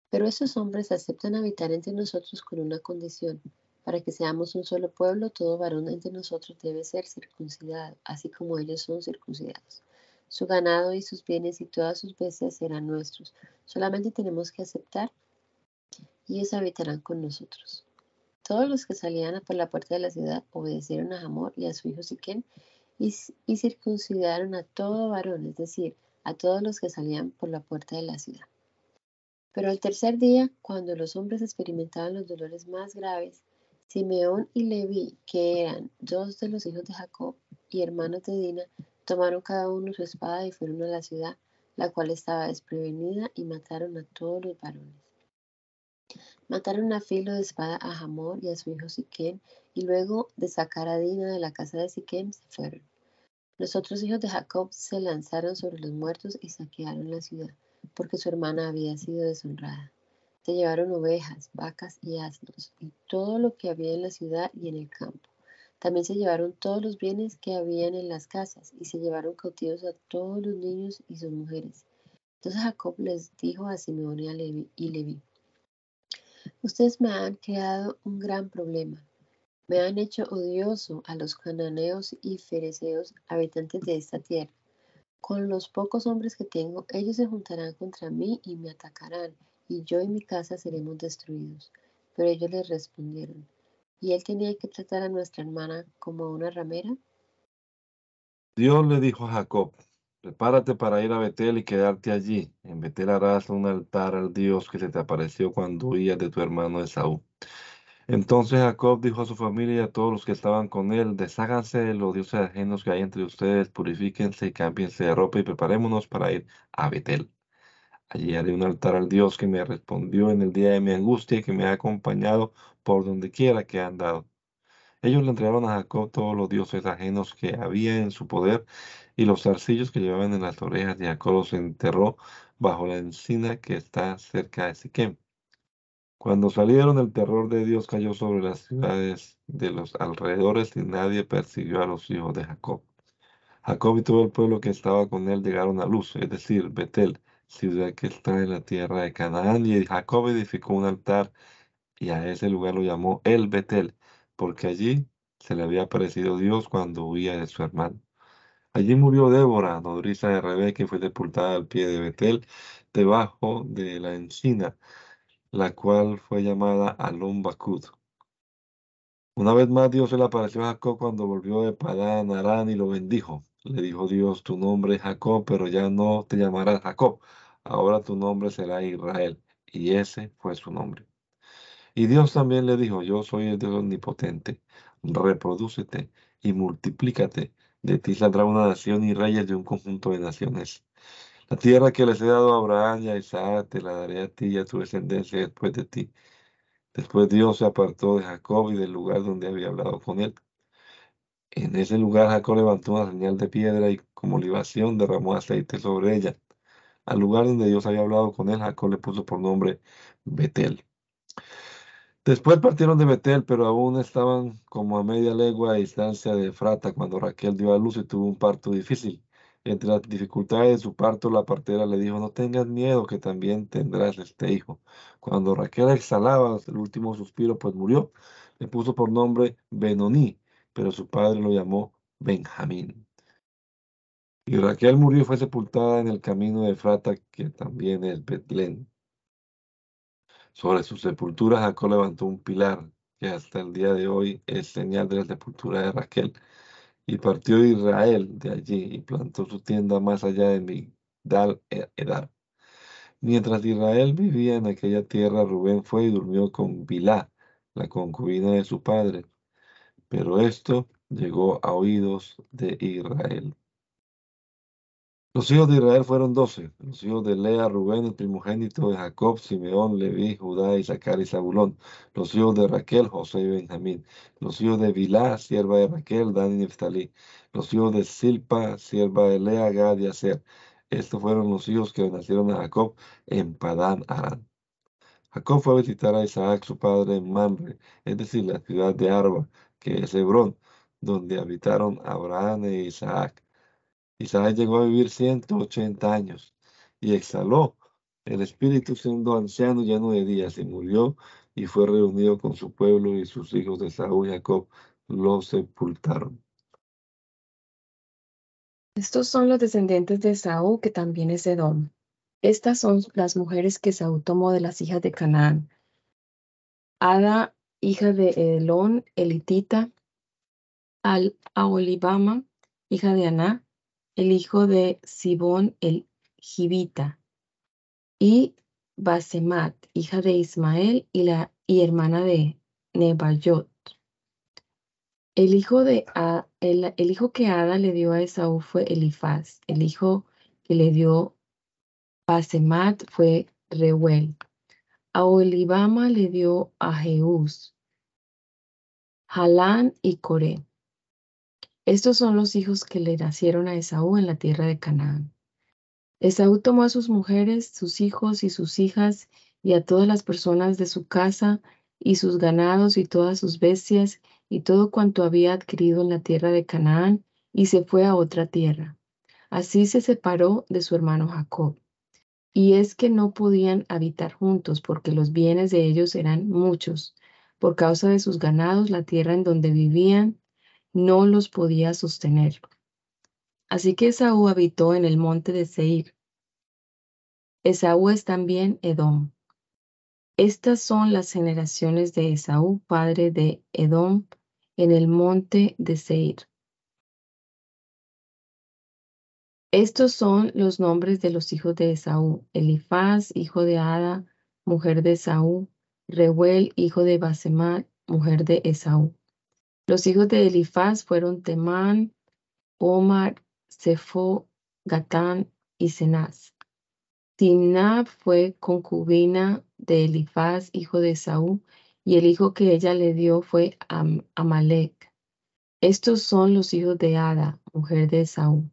Pero esos hombres aceptan habitar entre nosotros con una condición, para que seamos un solo pueblo, todo varón entre nosotros debe ser circuncidado, así como ellos son circuncidados. Su ganado y sus bienes y todas sus bestias serán nuestros. Solamente tenemos que aceptar y ellos habitarán con nosotros. Todos los que salían por la puerta de la ciudad obedecieron a Hamor y a su hijo Siquén y, y circuncidaron a todo varón, es decir, a todos los que salían por la puerta de la ciudad. Pero el tercer día, cuando los hombres experimentaban los dolores más graves, Simeón y Leví, que eran dos de los hijos de Jacob y hermanos de Dina, tomaron cada uno su espada y fueron a la ciudad, la cual estaba desprevenida, y mataron a todos los varones. Mataron a filo de espada a Hamor y a su hijo Siquén, y luego de sacar a Dina de la casa de Siquem se fueron. Los otros hijos de Jacob se lanzaron sobre los muertos y saquearon la ciudad, porque su hermana había sido deshonrada. Se llevaron ovejas, vacas y asnos, y todo lo que había en la ciudad y en el campo. También se llevaron todos los bienes que habían en las casas, y se llevaron cautivos a todos los niños y sus mujeres. Entonces Jacob les dijo a Simeón y a Levi, y Levi, Ustedes me han creado un gran problema. Me han hecho odioso a los cananeos y fereceos, habitantes de esta tierra. Con los pocos hombres que tengo, ellos se juntarán contra mí y me atacarán, y yo y mi casa seremos destruidos. Pero ellos le respondieron, ¿y él tenía que tratar a nuestra hermana como a una ramera? Dios le dijo a Jacob, prepárate para ir a Betel y quedarte allí. En Betel harás un altar al Dios que se te apareció cuando huías de tu hermano Esaú. Entonces Jacob dijo a su familia y a todos los que estaban con él, desháganse de los dioses ajenos que hay entre ustedes, purifíquense y cámbiense de ropa y preparémonos para ir a Betel. Allí haré un altar al Dios que me respondió en el día de mi angustia y que me ha acompañado por donde quiera que he andado. Ellos le entregaron a Jacob todos los dioses ajenos que había en su poder y los zarcillos que llevaban en las orejas y Jacob los enterró bajo la encina que está cerca de Siquem. Cuando salieron, el terror de Dios cayó sobre las ciudades de los alrededores y nadie persiguió a los hijos de Jacob. Jacob y todo el pueblo que estaba con él llegaron a Luz, es decir, Betel, ciudad que está en la tierra de Canaán, y Jacob edificó un altar y a ese lugar lo llamó El Betel, porque allí se le había aparecido Dios cuando huía de su hermano. Allí murió Débora, nodriza de Rebeca, y fue sepultada al pie de Betel, debajo de la encina, la cual fue llamada Alon Bakud. Una vez más Dios se le apareció a Jacob cuando volvió de Padán Arán y lo bendijo. Le dijo Dios, tu nombre es Jacob, pero ya no te llamarás Jacob. Ahora tu nombre será Israel. Y ese fue su nombre. Y Dios también le dijo, yo soy el Dios omnipotente. Reprodúcete y multiplícate. De ti saldrá una nación y reyes de un conjunto de naciones. La tierra que les he dado a Abraham y a Isaac te la daré a ti y a tu descendencia después de ti. Después Dios se apartó de Jacob y del lugar donde había hablado con él. En ese lugar Jacob levantó una señal de piedra y como libación derramó aceite sobre ella. Al lugar donde Dios había hablado con él, Jacob le puso por nombre Betel. Después partieron de Betel, pero aún estaban como a media legua de distancia de Frata cuando Raquel dio a luz y tuvo un parto difícil. Entre las dificultades de su parto, la partera le dijo, no tengas miedo, que también tendrás este hijo. Cuando Raquel exhalaba el último suspiro, pues murió, le puso por nombre Benoní, pero su padre lo llamó Benjamín. Y Raquel murió y fue sepultada en el camino de Frata, que también es Betlén. Sobre su sepultura Jacob levantó un pilar, que hasta el día de hoy es señal de la sepultura de Raquel. Y partió Israel de allí y plantó su tienda más allá de Migdal Edar. Mientras Israel vivía en aquella tierra, Rubén fue y durmió con Bilá, la concubina de su padre. Pero esto llegó a oídos de Israel. Los hijos de Israel fueron doce. Los hijos de Lea, Rubén, el primogénito de Jacob, Simeón, Leví, Judá, Isaacar y Zabulón. Los hijos de Raquel, José y Benjamín. Los hijos de Bilá, sierva de Raquel, Dan y Neftalí. Los hijos de Silpa, sierva de Lea, Gad y Aser. Estos fueron los hijos que nacieron a Jacob en Padán Arán. Jacob fue a visitar a Isaac, su padre, en Mamre, es decir, la ciudad de Arba, que es Hebrón, donde habitaron Abraham e Isaac. Isaac llegó a vivir 180 años y exhaló el espíritu siendo anciano lleno de días y murió y fue reunido con su pueblo y sus hijos de Saúl y Jacob lo sepultaron. Estos son los descendientes de Saúl, que también es Edom. Estas son las mujeres que Saúl tomó de las hijas de Canaán. Ada, hija de Elón, elitita, al Aolibama, hija de Aná, el hijo de Sibón el Gibita, y Basemat, hija de Ismael y, la, y hermana de Nebayot. El hijo, de, el, el hijo que Ada le dio a Esaú fue Elifaz. El hijo que le dio Basemat fue Reuel. A Olibama le dio a Jeús, Halán y Coré. Estos son los hijos que le nacieron a Esaú en la tierra de Canaán. Esaú tomó a sus mujeres, sus hijos y sus hijas, y a todas las personas de su casa, y sus ganados y todas sus bestias, y todo cuanto había adquirido en la tierra de Canaán, y se fue a otra tierra. Así se separó de su hermano Jacob. Y es que no podían habitar juntos, porque los bienes de ellos eran muchos. Por causa de sus ganados, la tierra en donde vivían no los podía sostener. Así que Esaú habitó en el monte de Seir. Esaú es también Edom. Estas son las generaciones de Esaú, padre de Edom, en el monte de Seir. Estos son los nombres de los hijos de Esaú: Elifaz, hijo de Ada, mujer de Esaú, Reuel, hijo de Basemat, mujer de Esaú. Los hijos de Elifaz fueron Temán, Omar, Sefo, Gatán y Cenaz. Timnab fue concubina de Elifaz, hijo de Saúl, y el hijo que ella le dio fue Amalek. Estos son los hijos de Ada, mujer de Saúl.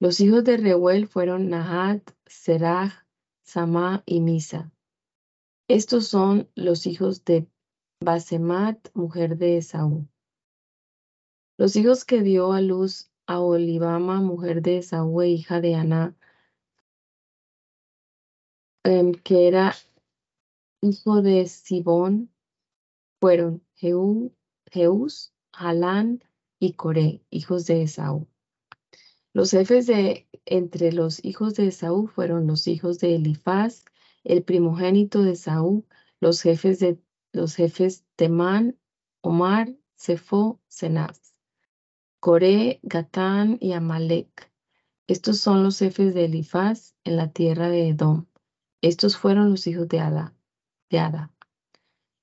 Los hijos de Reuel fueron Nahat, Serach, Samá y Misa. Estos son los hijos de Basemat, mujer de Saúl. Los hijos que dio a luz a Olivama, mujer de Esaú e hija de Aná, em, que era hijo de Sibón, fueron Jeú, Jeús, Halán y Coré, hijos de Esaú. Los jefes de entre los hijos de Esaú fueron los hijos de Elifaz, el primogénito de Esaú, los jefes de los jefes Temán, Omar, Sefo, Senaz, Coré, Gatán y Amalek. Estos son los jefes de Elifaz en la tierra de Edom. Estos fueron los hijos de Ada.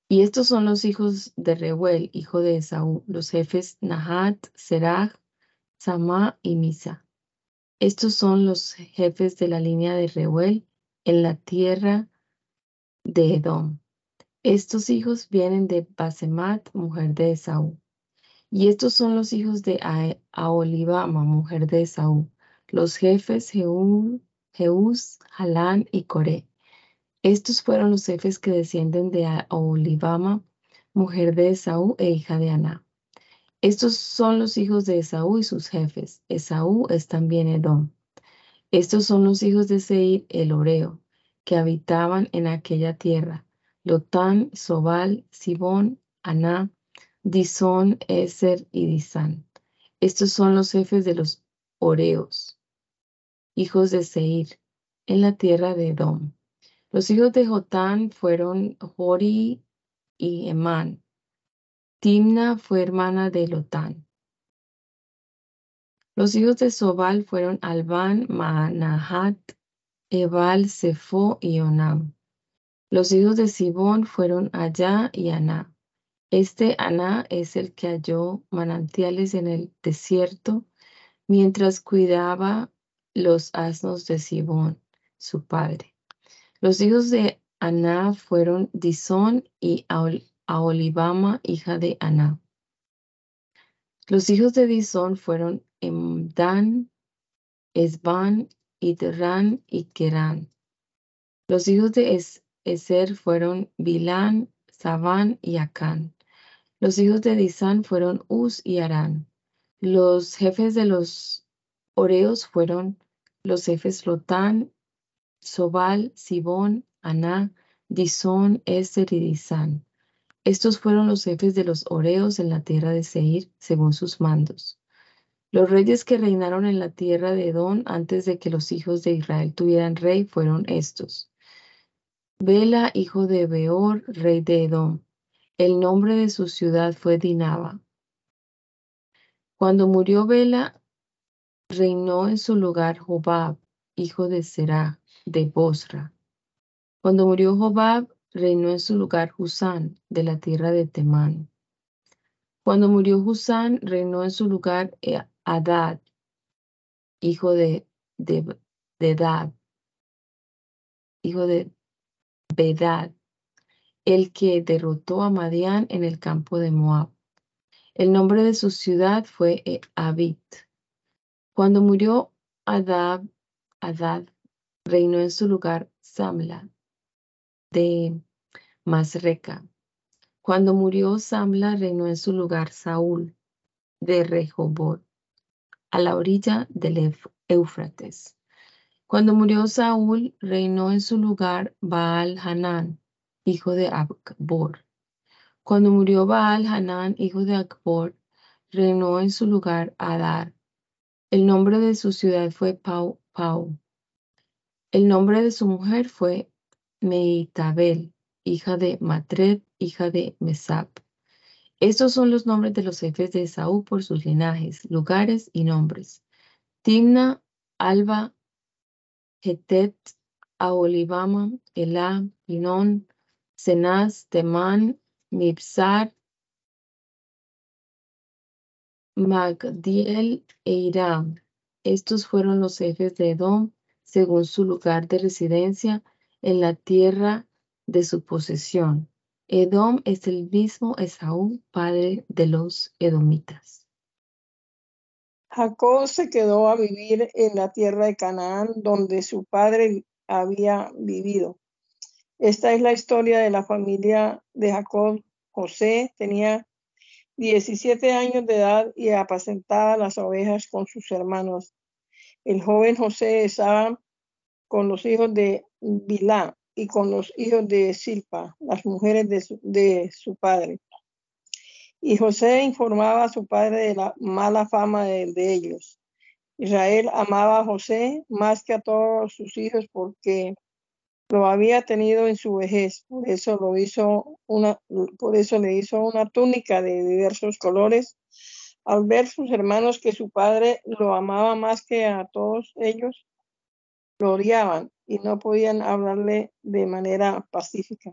Y estos son los hijos de Reuel, hijo de Esaú, los jefes Nahat, Serach, Samá y Misa. Estos son los jefes de la línea de Reuel en la tierra de Edom. Estos hijos vienen de Basemat, mujer de Esaú. Y estos son los hijos de Aolibama, mujer de Esaú, los jefes Jeús, Halán y Coré. Estos fueron los jefes que descienden de Aolibama, mujer de Esaú e hija de Aná. Estos son los hijos de Esaú y sus jefes. Esaú es también Edom. Estos son los hijos de Seir, el Oreo, que habitaban en aquella tierra. Lotán, Sobal, Sibón, Aná, Disón, Eser y Disán. Estos son los jefes de los Oreos, hijos de Seir, en la tierra de Edom. Los hijos de Jotán fueron Jori y Emán. Timna fue hermana de Lotán. Los hijos de Sobal fueron Albán, Manahat, Ebal, Sefo y Onam. Los hijos de Sibón fueron Allá y Aná. Este Aná es el que halló manantiales en el desierto mientras cuidaba los asnos de Sibón, su padre. Los hijos de Aná fueron Disón y Aolibama, hija de Aná. Los hijos de Disón fueron Emdan, Esban, Idran y Kerán. Los hijos de Eser fueron Bilán, Sabán y Acán. Los hijos de Disán fueron Uz y Arán. Los jefes de los Oreos fueron los jefes Lotán, Sobal, Sibón, Aná, Disón, Eser y Disán. Estos fueron los jefes de los Oreos en la tierra de Seir, según sus mandos. Los reyes que reinaron en la tierra de Edom antes de que los hijos de Israel tuvieran rey fueron estos. Bela, hijo de Beor, rey de Edom. El nombre de su ciudad fue Dinaba. Cuando murió Bela, reinó en su lugar Jobab, hijo de Será, de Bosra. Cuando murió Jobab, reinó en su lugar Husán, de la tierra de Temán. Cuando murió Husán, reinó en su lugar Adad, hijo de, de hijo de Bedad, el que derrotó a Madián en el campo de Moab. El nombre de su ciudad fue eh, Abit. Cuando murió Adad, Adad reinó en su lugar Samla de Masreca. Cuando murió Samla, reinó en su lugar Saúl de Rehobot, a la orilla del Éufrates. Cuando murió Saúl, reinó en su lugar Baal Hanán, hijo de Akbor. Cuando murió Baal Hanán, hijo de Akbor, reinó en su lugar Adar. El nombre de su ciudad fue Pau. Pau. El nombre de su mujer fue Meitabel, hija de Matred, hija de Mesap. Estos son los nombres de los jefes de Saúl por sus linajes, lugares y nombres. Timna, Alba, Hetet, Aolibama, Elá, Pinón, Senaz, Temán, Mibsar, Magdiel e Irán. Estos fueron los jefes de Edom según su lugar de residencia en la tierra de su posesión. Edom es el mismo Esaú, padre de los edomitas. Jacob se quedó a vivir en la tierra de Canaán, donde su padre había vivido. Esta es la historia de la familia de Jacob. José tenía 17 años de edad y apacentaba las ovejas con sus hermanos. El joven José estaba con los hijos de Bilá y con los hijos de Silpa, las mujeres de su, padre. Y José informaba a su padre de la mala fama de ellos. Israel amaba a José más que a todos sus hijos porque lo había tenido en su vejez, por eso lo hizo una, por eso le hizo una túnica de diversos colores. Al ver sus hermanos que su padre lo amaba más que a todos ellos, lo odiaban y no podían hablarle de manera pacífica.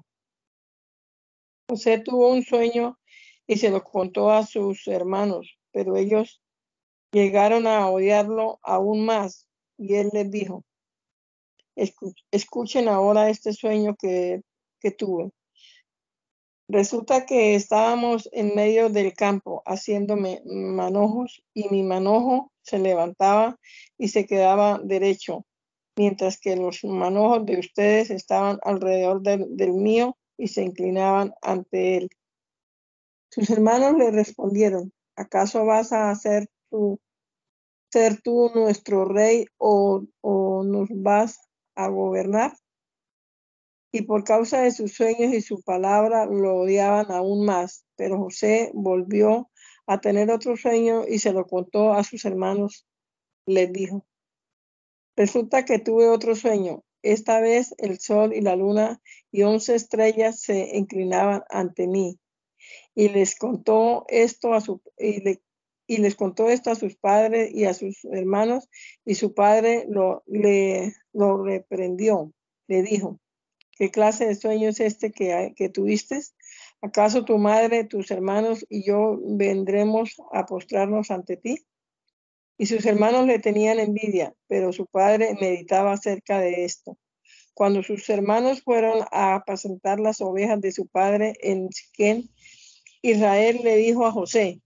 José tuvo un sueño y se lo contó a sus hermanos, pero ellos llegaron a odiarlo aún más y él les dijo, escuchen ahora este sueño que, que tuve. Resulta que estábamos en medio del campo haciéndome manojos y mi manojo se levantaba y se quedaba derecho, mientras que los manojos de ustedes estaban alrededor del, mío y se inclinaban ante él. Sus hermanos le respondieron, ¿acaso vas a hacer tu, ser tú nuestro rey o, o nos vas a gobernar? Y por causa de sus sueños y su palabra lo odiaban aún más. Pero José volvió a tener otro sueño y se lo contó a sus hermanos. Les dijo, resulta que tuve otro sueño. Esta vez el sol y la luna y once estrellas se inclinaban ante mí. Y les contó esto a su y, le, y les contó esto a sus padres y a sus hermanos, y su padre lo, le, lo reprendió. Le dijo, ¿qué clase de sueño es este que, que tuviste? ¿Acaso tu madre, tus hermanos y yo vendremos a postrarnos ante ti? Y sus hermanos le tenían envidia, pero su padre meditaba acerca de esto. Cuando sus hermanos fueron a apacentar las ovejas de su padre en Siquén, Israel le dijo a José,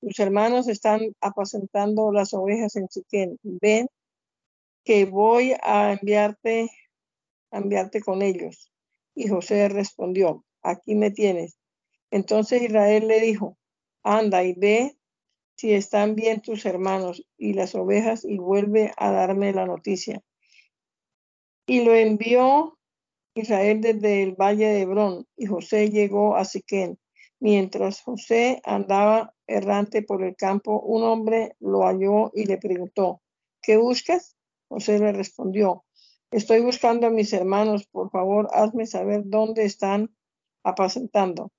tus hermanos están apacentando las ovejas en Siquén. Ven que voy a enviarte, a enviarte con ellos. Y José respondió, aquí me tienes. Entonces Israel le dijo, anda y ve si están bien tus hermanos y las ovejas y vuelve a darme la noticia. Y lo envió Israel desde el valle de Hebrón y José llegó a Siquén. Mientras José andaba errante por el campo, un hombre lo halló y le preguntó, ¿qué buscas? José le respondió, estoy buscando a mis hermanos, por favor, hazme saber dónde están apacentando.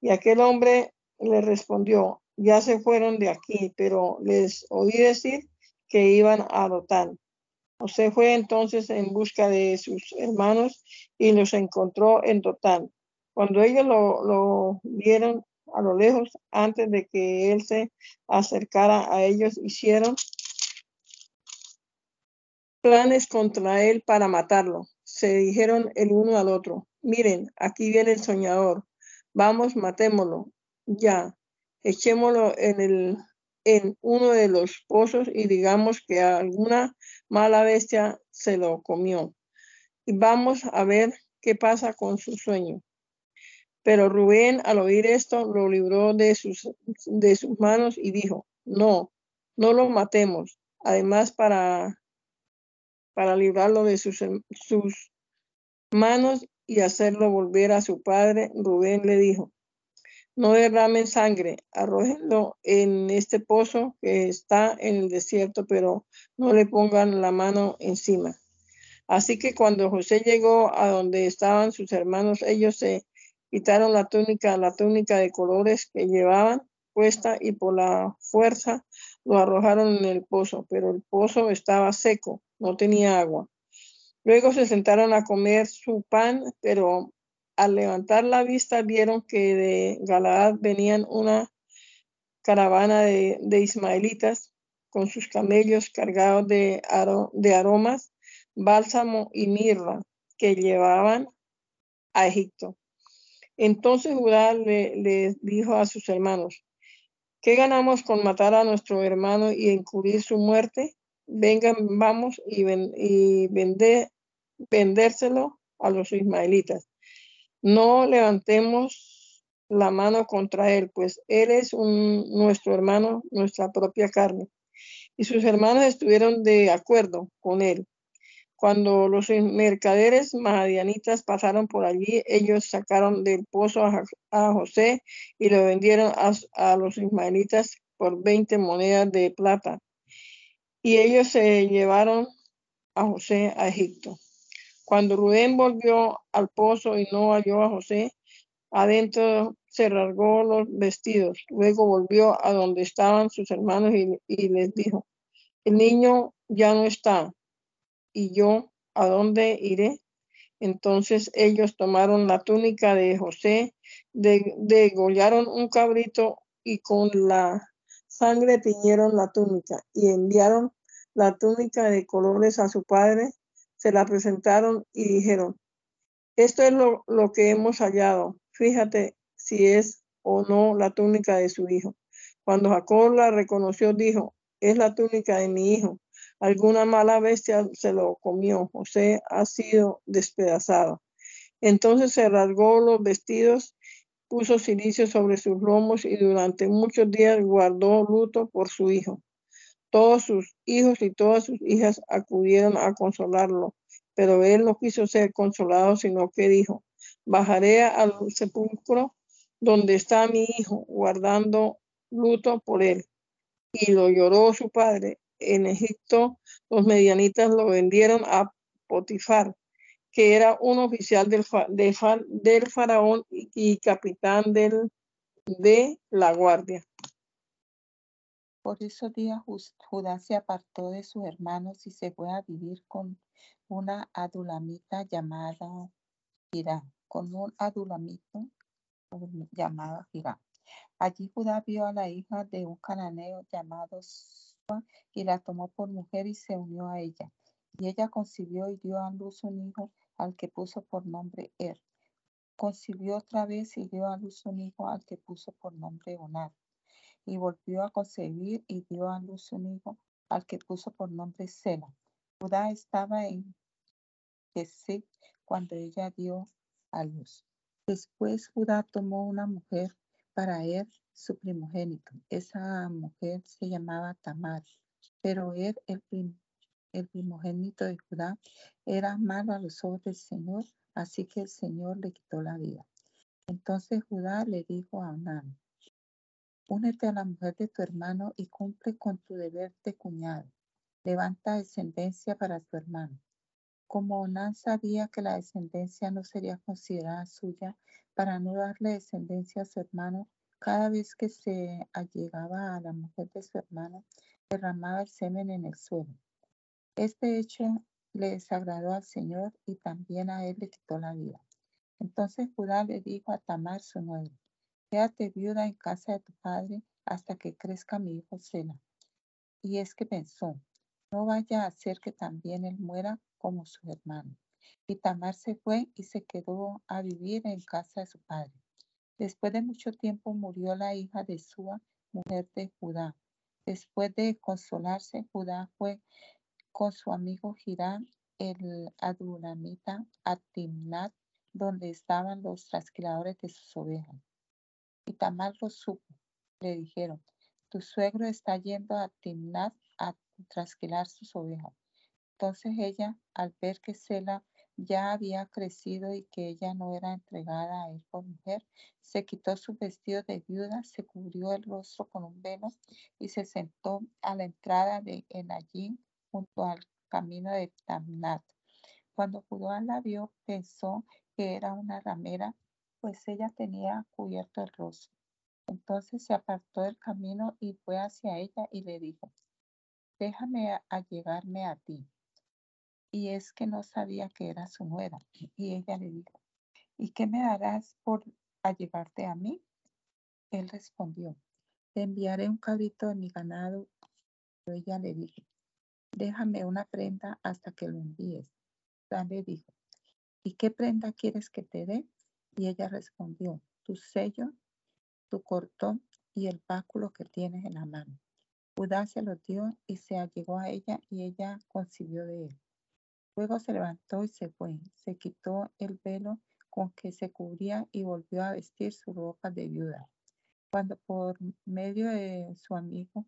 Y aquel hombre le respondió, ya se fueron de aquí, pero les oí decir que iban a Dotán. José fue entonces en busca de sus hermanos y los encontró en Dotán. Cuando ellos lo, lo vieron a lo lejos, antes de que él se acercara a ellos, hicieron planes contra él para matarlo. Se dijeron el uno al otro, miren, aquí viene el soñador, vamos, matémoslo, ya, echémoslo en, el, en uno de los pozos y digamos que alguna mala bestia se lo comió. Y vamos a ver qué pasa con su sueño. Pero Rubén, al oír esto, lo libró de sus, de sus manos y dijo, no, no lo matemos. Además, para, para librarlo de sus, sus manos y hacerlo volver a su padre, Rubén le dijo, no derramen sangre, arrójenlo en este pozo que está en el desierto, pero no le pongan la mano encima. Así que cuando José llegó a donde estaban sus hermanos, ellos se quitaron la túnica, la túnica de colores que llevaban puesta y por la fuerza lo arrojaron en el pozo, pero el pozo estaba seco, no tenía agua. Luego se sentaron a comer su pan, pero al levantar la vista vieron que de Galaad venían una caravana de, ismaelitas con sus camellos cargados de, de aromas, bálsamo y mirra que llevaban a Egipto. Entonces Judá le, le, dijo a sus hermanos, ¿qué ganamos con matar a nuestro hermano y encubrir su muerte? Vengan, vamos y, ven, y vendérselo a los ismaelitas. No levantemos la mano contra él, pues él es nuestro hermano, nuestra propia carne. Y sus hermanos estuvieron de acuerdo con él. Cuando los mercaderes madianitas pasaron por allí, ellos sacaron del pozo a, José y lo vendieron a, a los ismaelitas por 20 monedas de plata. Y ellos se llevaron a José a Egipto. Cuando Rubén volvió al pozo y no halló a José, adentro se rasgó los vestidos. Luego volvió a donde estaban sus hermanos y, les dijo, el niño ya no está. ¿Y yo a dónde iré? Entonces ellos tomaron la túnica de José, de- degollaron un cabrito y con la sangre tiñeron la túnica y enviaron la túnica de colores a su padre, se la presentaron y dijeron, esto es lo, lo que hemos hallado, fíjate si es o no la túnica de su hijo. Cuando Jacob la reconoció, dijo, es la túnica de mi hijo. Alguna mala bestia se lo comió. José ha sido despedazado. Entonces se rasgó los vestidos, puso silicio sobre sus lomos y durante muchos días guardó luto por su hijo. Todos sus hijos y todas sus hijas acudieron a consolarlo, pero él no quiso ser consolado, sino que dijo, bajaré al sepulcro donde está mi hijo, guardando luto por él. Y lo lloró su padre. En Egipto, los medianitas lo vendieron a Potifar, que era un oficial del, del faraón y, capitán de la guardia. Por esos días Judá se apartó de sus hermanos y se fue a vivir con una adulamita llamada Hirá, con un adulamito llamado Hirá. Allí Judá vio a la hija de un cananeo llamado Sua y la tomó por mujer y se unió a ella. Y ella concibió y dio a luz un hijo al que puso por nombre Er. Concibió otra vez y dio a luz un hijo al que puso por nombre Onar. Y volvió a concebir y dio a luz un hijo al que puso por nombre Sela. Judá estaba en Kesed cuando ella dio a luz. Después Judá tomó una mujer para él, su primogénito. Esa mujer se llamaba Tamar, pero él, el, prim- el primogénito de Judá, era malo a los ojos del Señor, así que el Señor le quitó la vida. Entonces Judá le dijo a Onán, únete a la mujer de tu hermano y cumple con tu deber de cuñado. Levanta descendencia para tu hermano. Como Onán sabía que la descendencia no sería considerada suya, para no darle descendencia a su hermano, cada vez que se allegaba a la mujer de su hermano, derramaba el semen en el suelo. Este hecho le desagradó al Señor y también a él le quitó la vida. Entonces Judá le dijo a Tamar, su nuera, quédate viuda en casa de tu padre hasta que crezca mi hijo Sela. Y es que pensó, no vaya a ser que también él muera como su hermano. Y Tamar se fue y se quedó a vivir en casa de su padre. Después de mucho tiempo murió la hija de Sua, mujer de Judá. Después de consolarse, Judá fue con su amigo Girán, el adulamita, a Timnat, donde estaban los trasquiladores de sus ovejas. Y Tamar lo supo. Le dijeron, tu suegro está yendo a Timnat a trasquilar sus ovejas. Entonces ella, al ver que Sela ya había crecido y que ella no era entregada a él por mujer, se quitó su vestido de viuda, se cubrió el rostro con un velo y se sentó a la entrada de Enayín junto al camino de Tamnat. Cuando Judá la vio, pensó que era una ramera, pues ella tenía cubierto el rostro. Entonces se apartó del camino y fue hacia ella y le dijo, déjame allegarme a ti. Y es que no sabía que era su nuera. Y ella le dijo, ¿y qué me darás por allegarte a mí? Él respondió, te enviaré un cabrito de mi ganado. Pero ella le dijo, déjame una prenda hasta que lo envíes. Judá le dijo, ¿y qué prenda quieres que te dé? Y ella respondió, tu sello, tu cordón y el báculo que tienes en la mano. Judá se lo dio y se allegó a ella y ella concibió de él. Luego se levantó y se fue. Se quitó el velo con que se cubría y volvió a vestir su ropa de viuda. Cuando por medio de su amigo,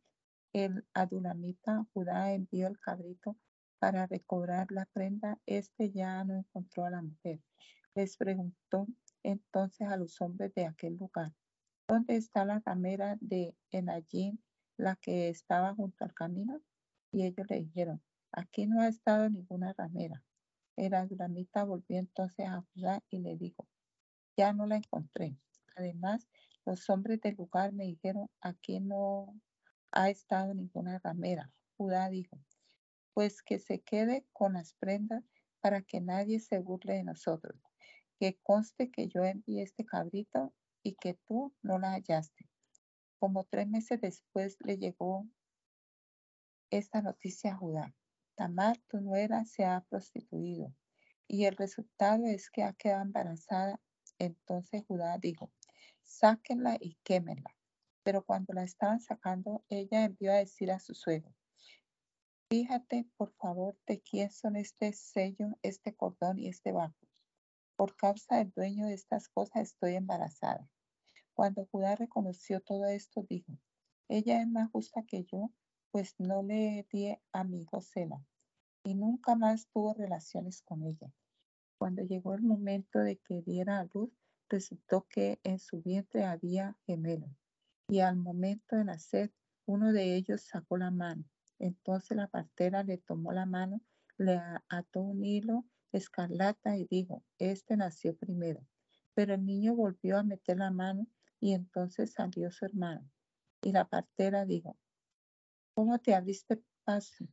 el adulamita Judá envió el cabrito, para recobrar la prenda, éste ya no encontró a la mujer. Les preguntó entonces a los hombres de aquel lugar, ¿dónde está la ramera de Enallín, la que estaba junto al camino? Y ellos le dijeron, aquí no ha estado ninguna ramera. El adramita volvió entonces a Judá y le dijo, ya no la encontré. Además, los hombres del lugar me dijeron, aquí no ha estado ninguna ramera. Judá dijo, pues que se quede con las prendas para que nadie se burle de nosotros. Que conste que yo envié este cabrito y que tú no la hallaste. Como tres meses después le llegó esta noticia a Judá. Tamar, tu nuera, se ha prostituido y el resultado es que ha quedado embarazada. Entonces Judá dijo, sáquenla y quémenla. Pero cuando la estaban sacando, ella envió a decir a su suegro, fíjate por favor de quién son este sello, este cordón y este bajo. Por causa del dueño de estas cosas estoy embarazada. Cuando Judá reconoció todo esto, dijo, ella es más justa que yo, pues no le di a mi hijo Sela, y nunca más tuvo relaciones con ella. Cuando llegó el momento de que diera a luz, resultó que en su vientre había gemelos, y al momento de nacer, uno de ellos sacó la mano. Entonces la partera le tomó la mano, le ató un hilo escarlata y dijo, este nació primero. Pero el niño volvió a meter la mano y entonces salió su hermano. Y la partera dijo, ¿cómo te abriste paso?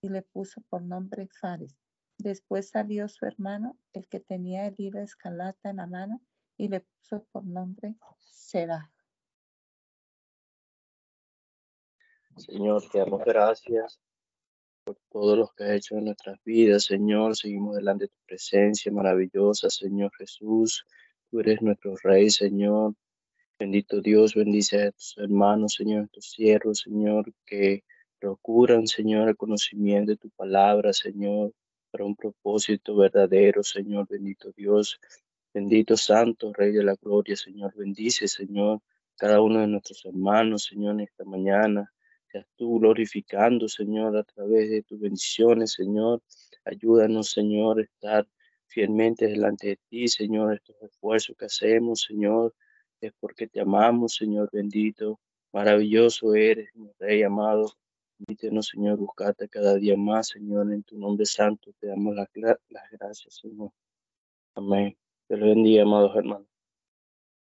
Y le puso por nombre Fares. Después salió su hermano, el que tenía el hilo escarlata en la mano, y le puso por nombre Será. Señor, te damos gracias por todo lo que has hecho en nuestras vidas, Señor. Seguimos delante de tu presencia maravillosa, Señor Jesús. Tú eres nuestro Rey, Señor. Bendito Dios, bendice a tus hermanos, Señor, a tus siervos, Señor, que procuran, Señor, el conocimiento de tu palabra, Señor, para un propósito verdadero, Señor, bendito Dios. Bendito Santo, Rey de la Gloria, Señor. Bendice, Señor, cada uno de nuestros hermanos, Señor, en esta mañana. Seas tú glorificando, Señor, a través de tus bendiciones, Señor. Ayúdanos, Señor, a estar fielmente delante de ti, Señor. Estos esfuerzos que hacemos, Señor, es porque te amamos, Señor bendito. Maravilloso eres, mi Rey amado. Permítenos, Señor, buscarte cada día más, Señor, en tu nombre santo. Te damos las, las gracias, Señor. Amén. Te lo bendiga, amados hermanos.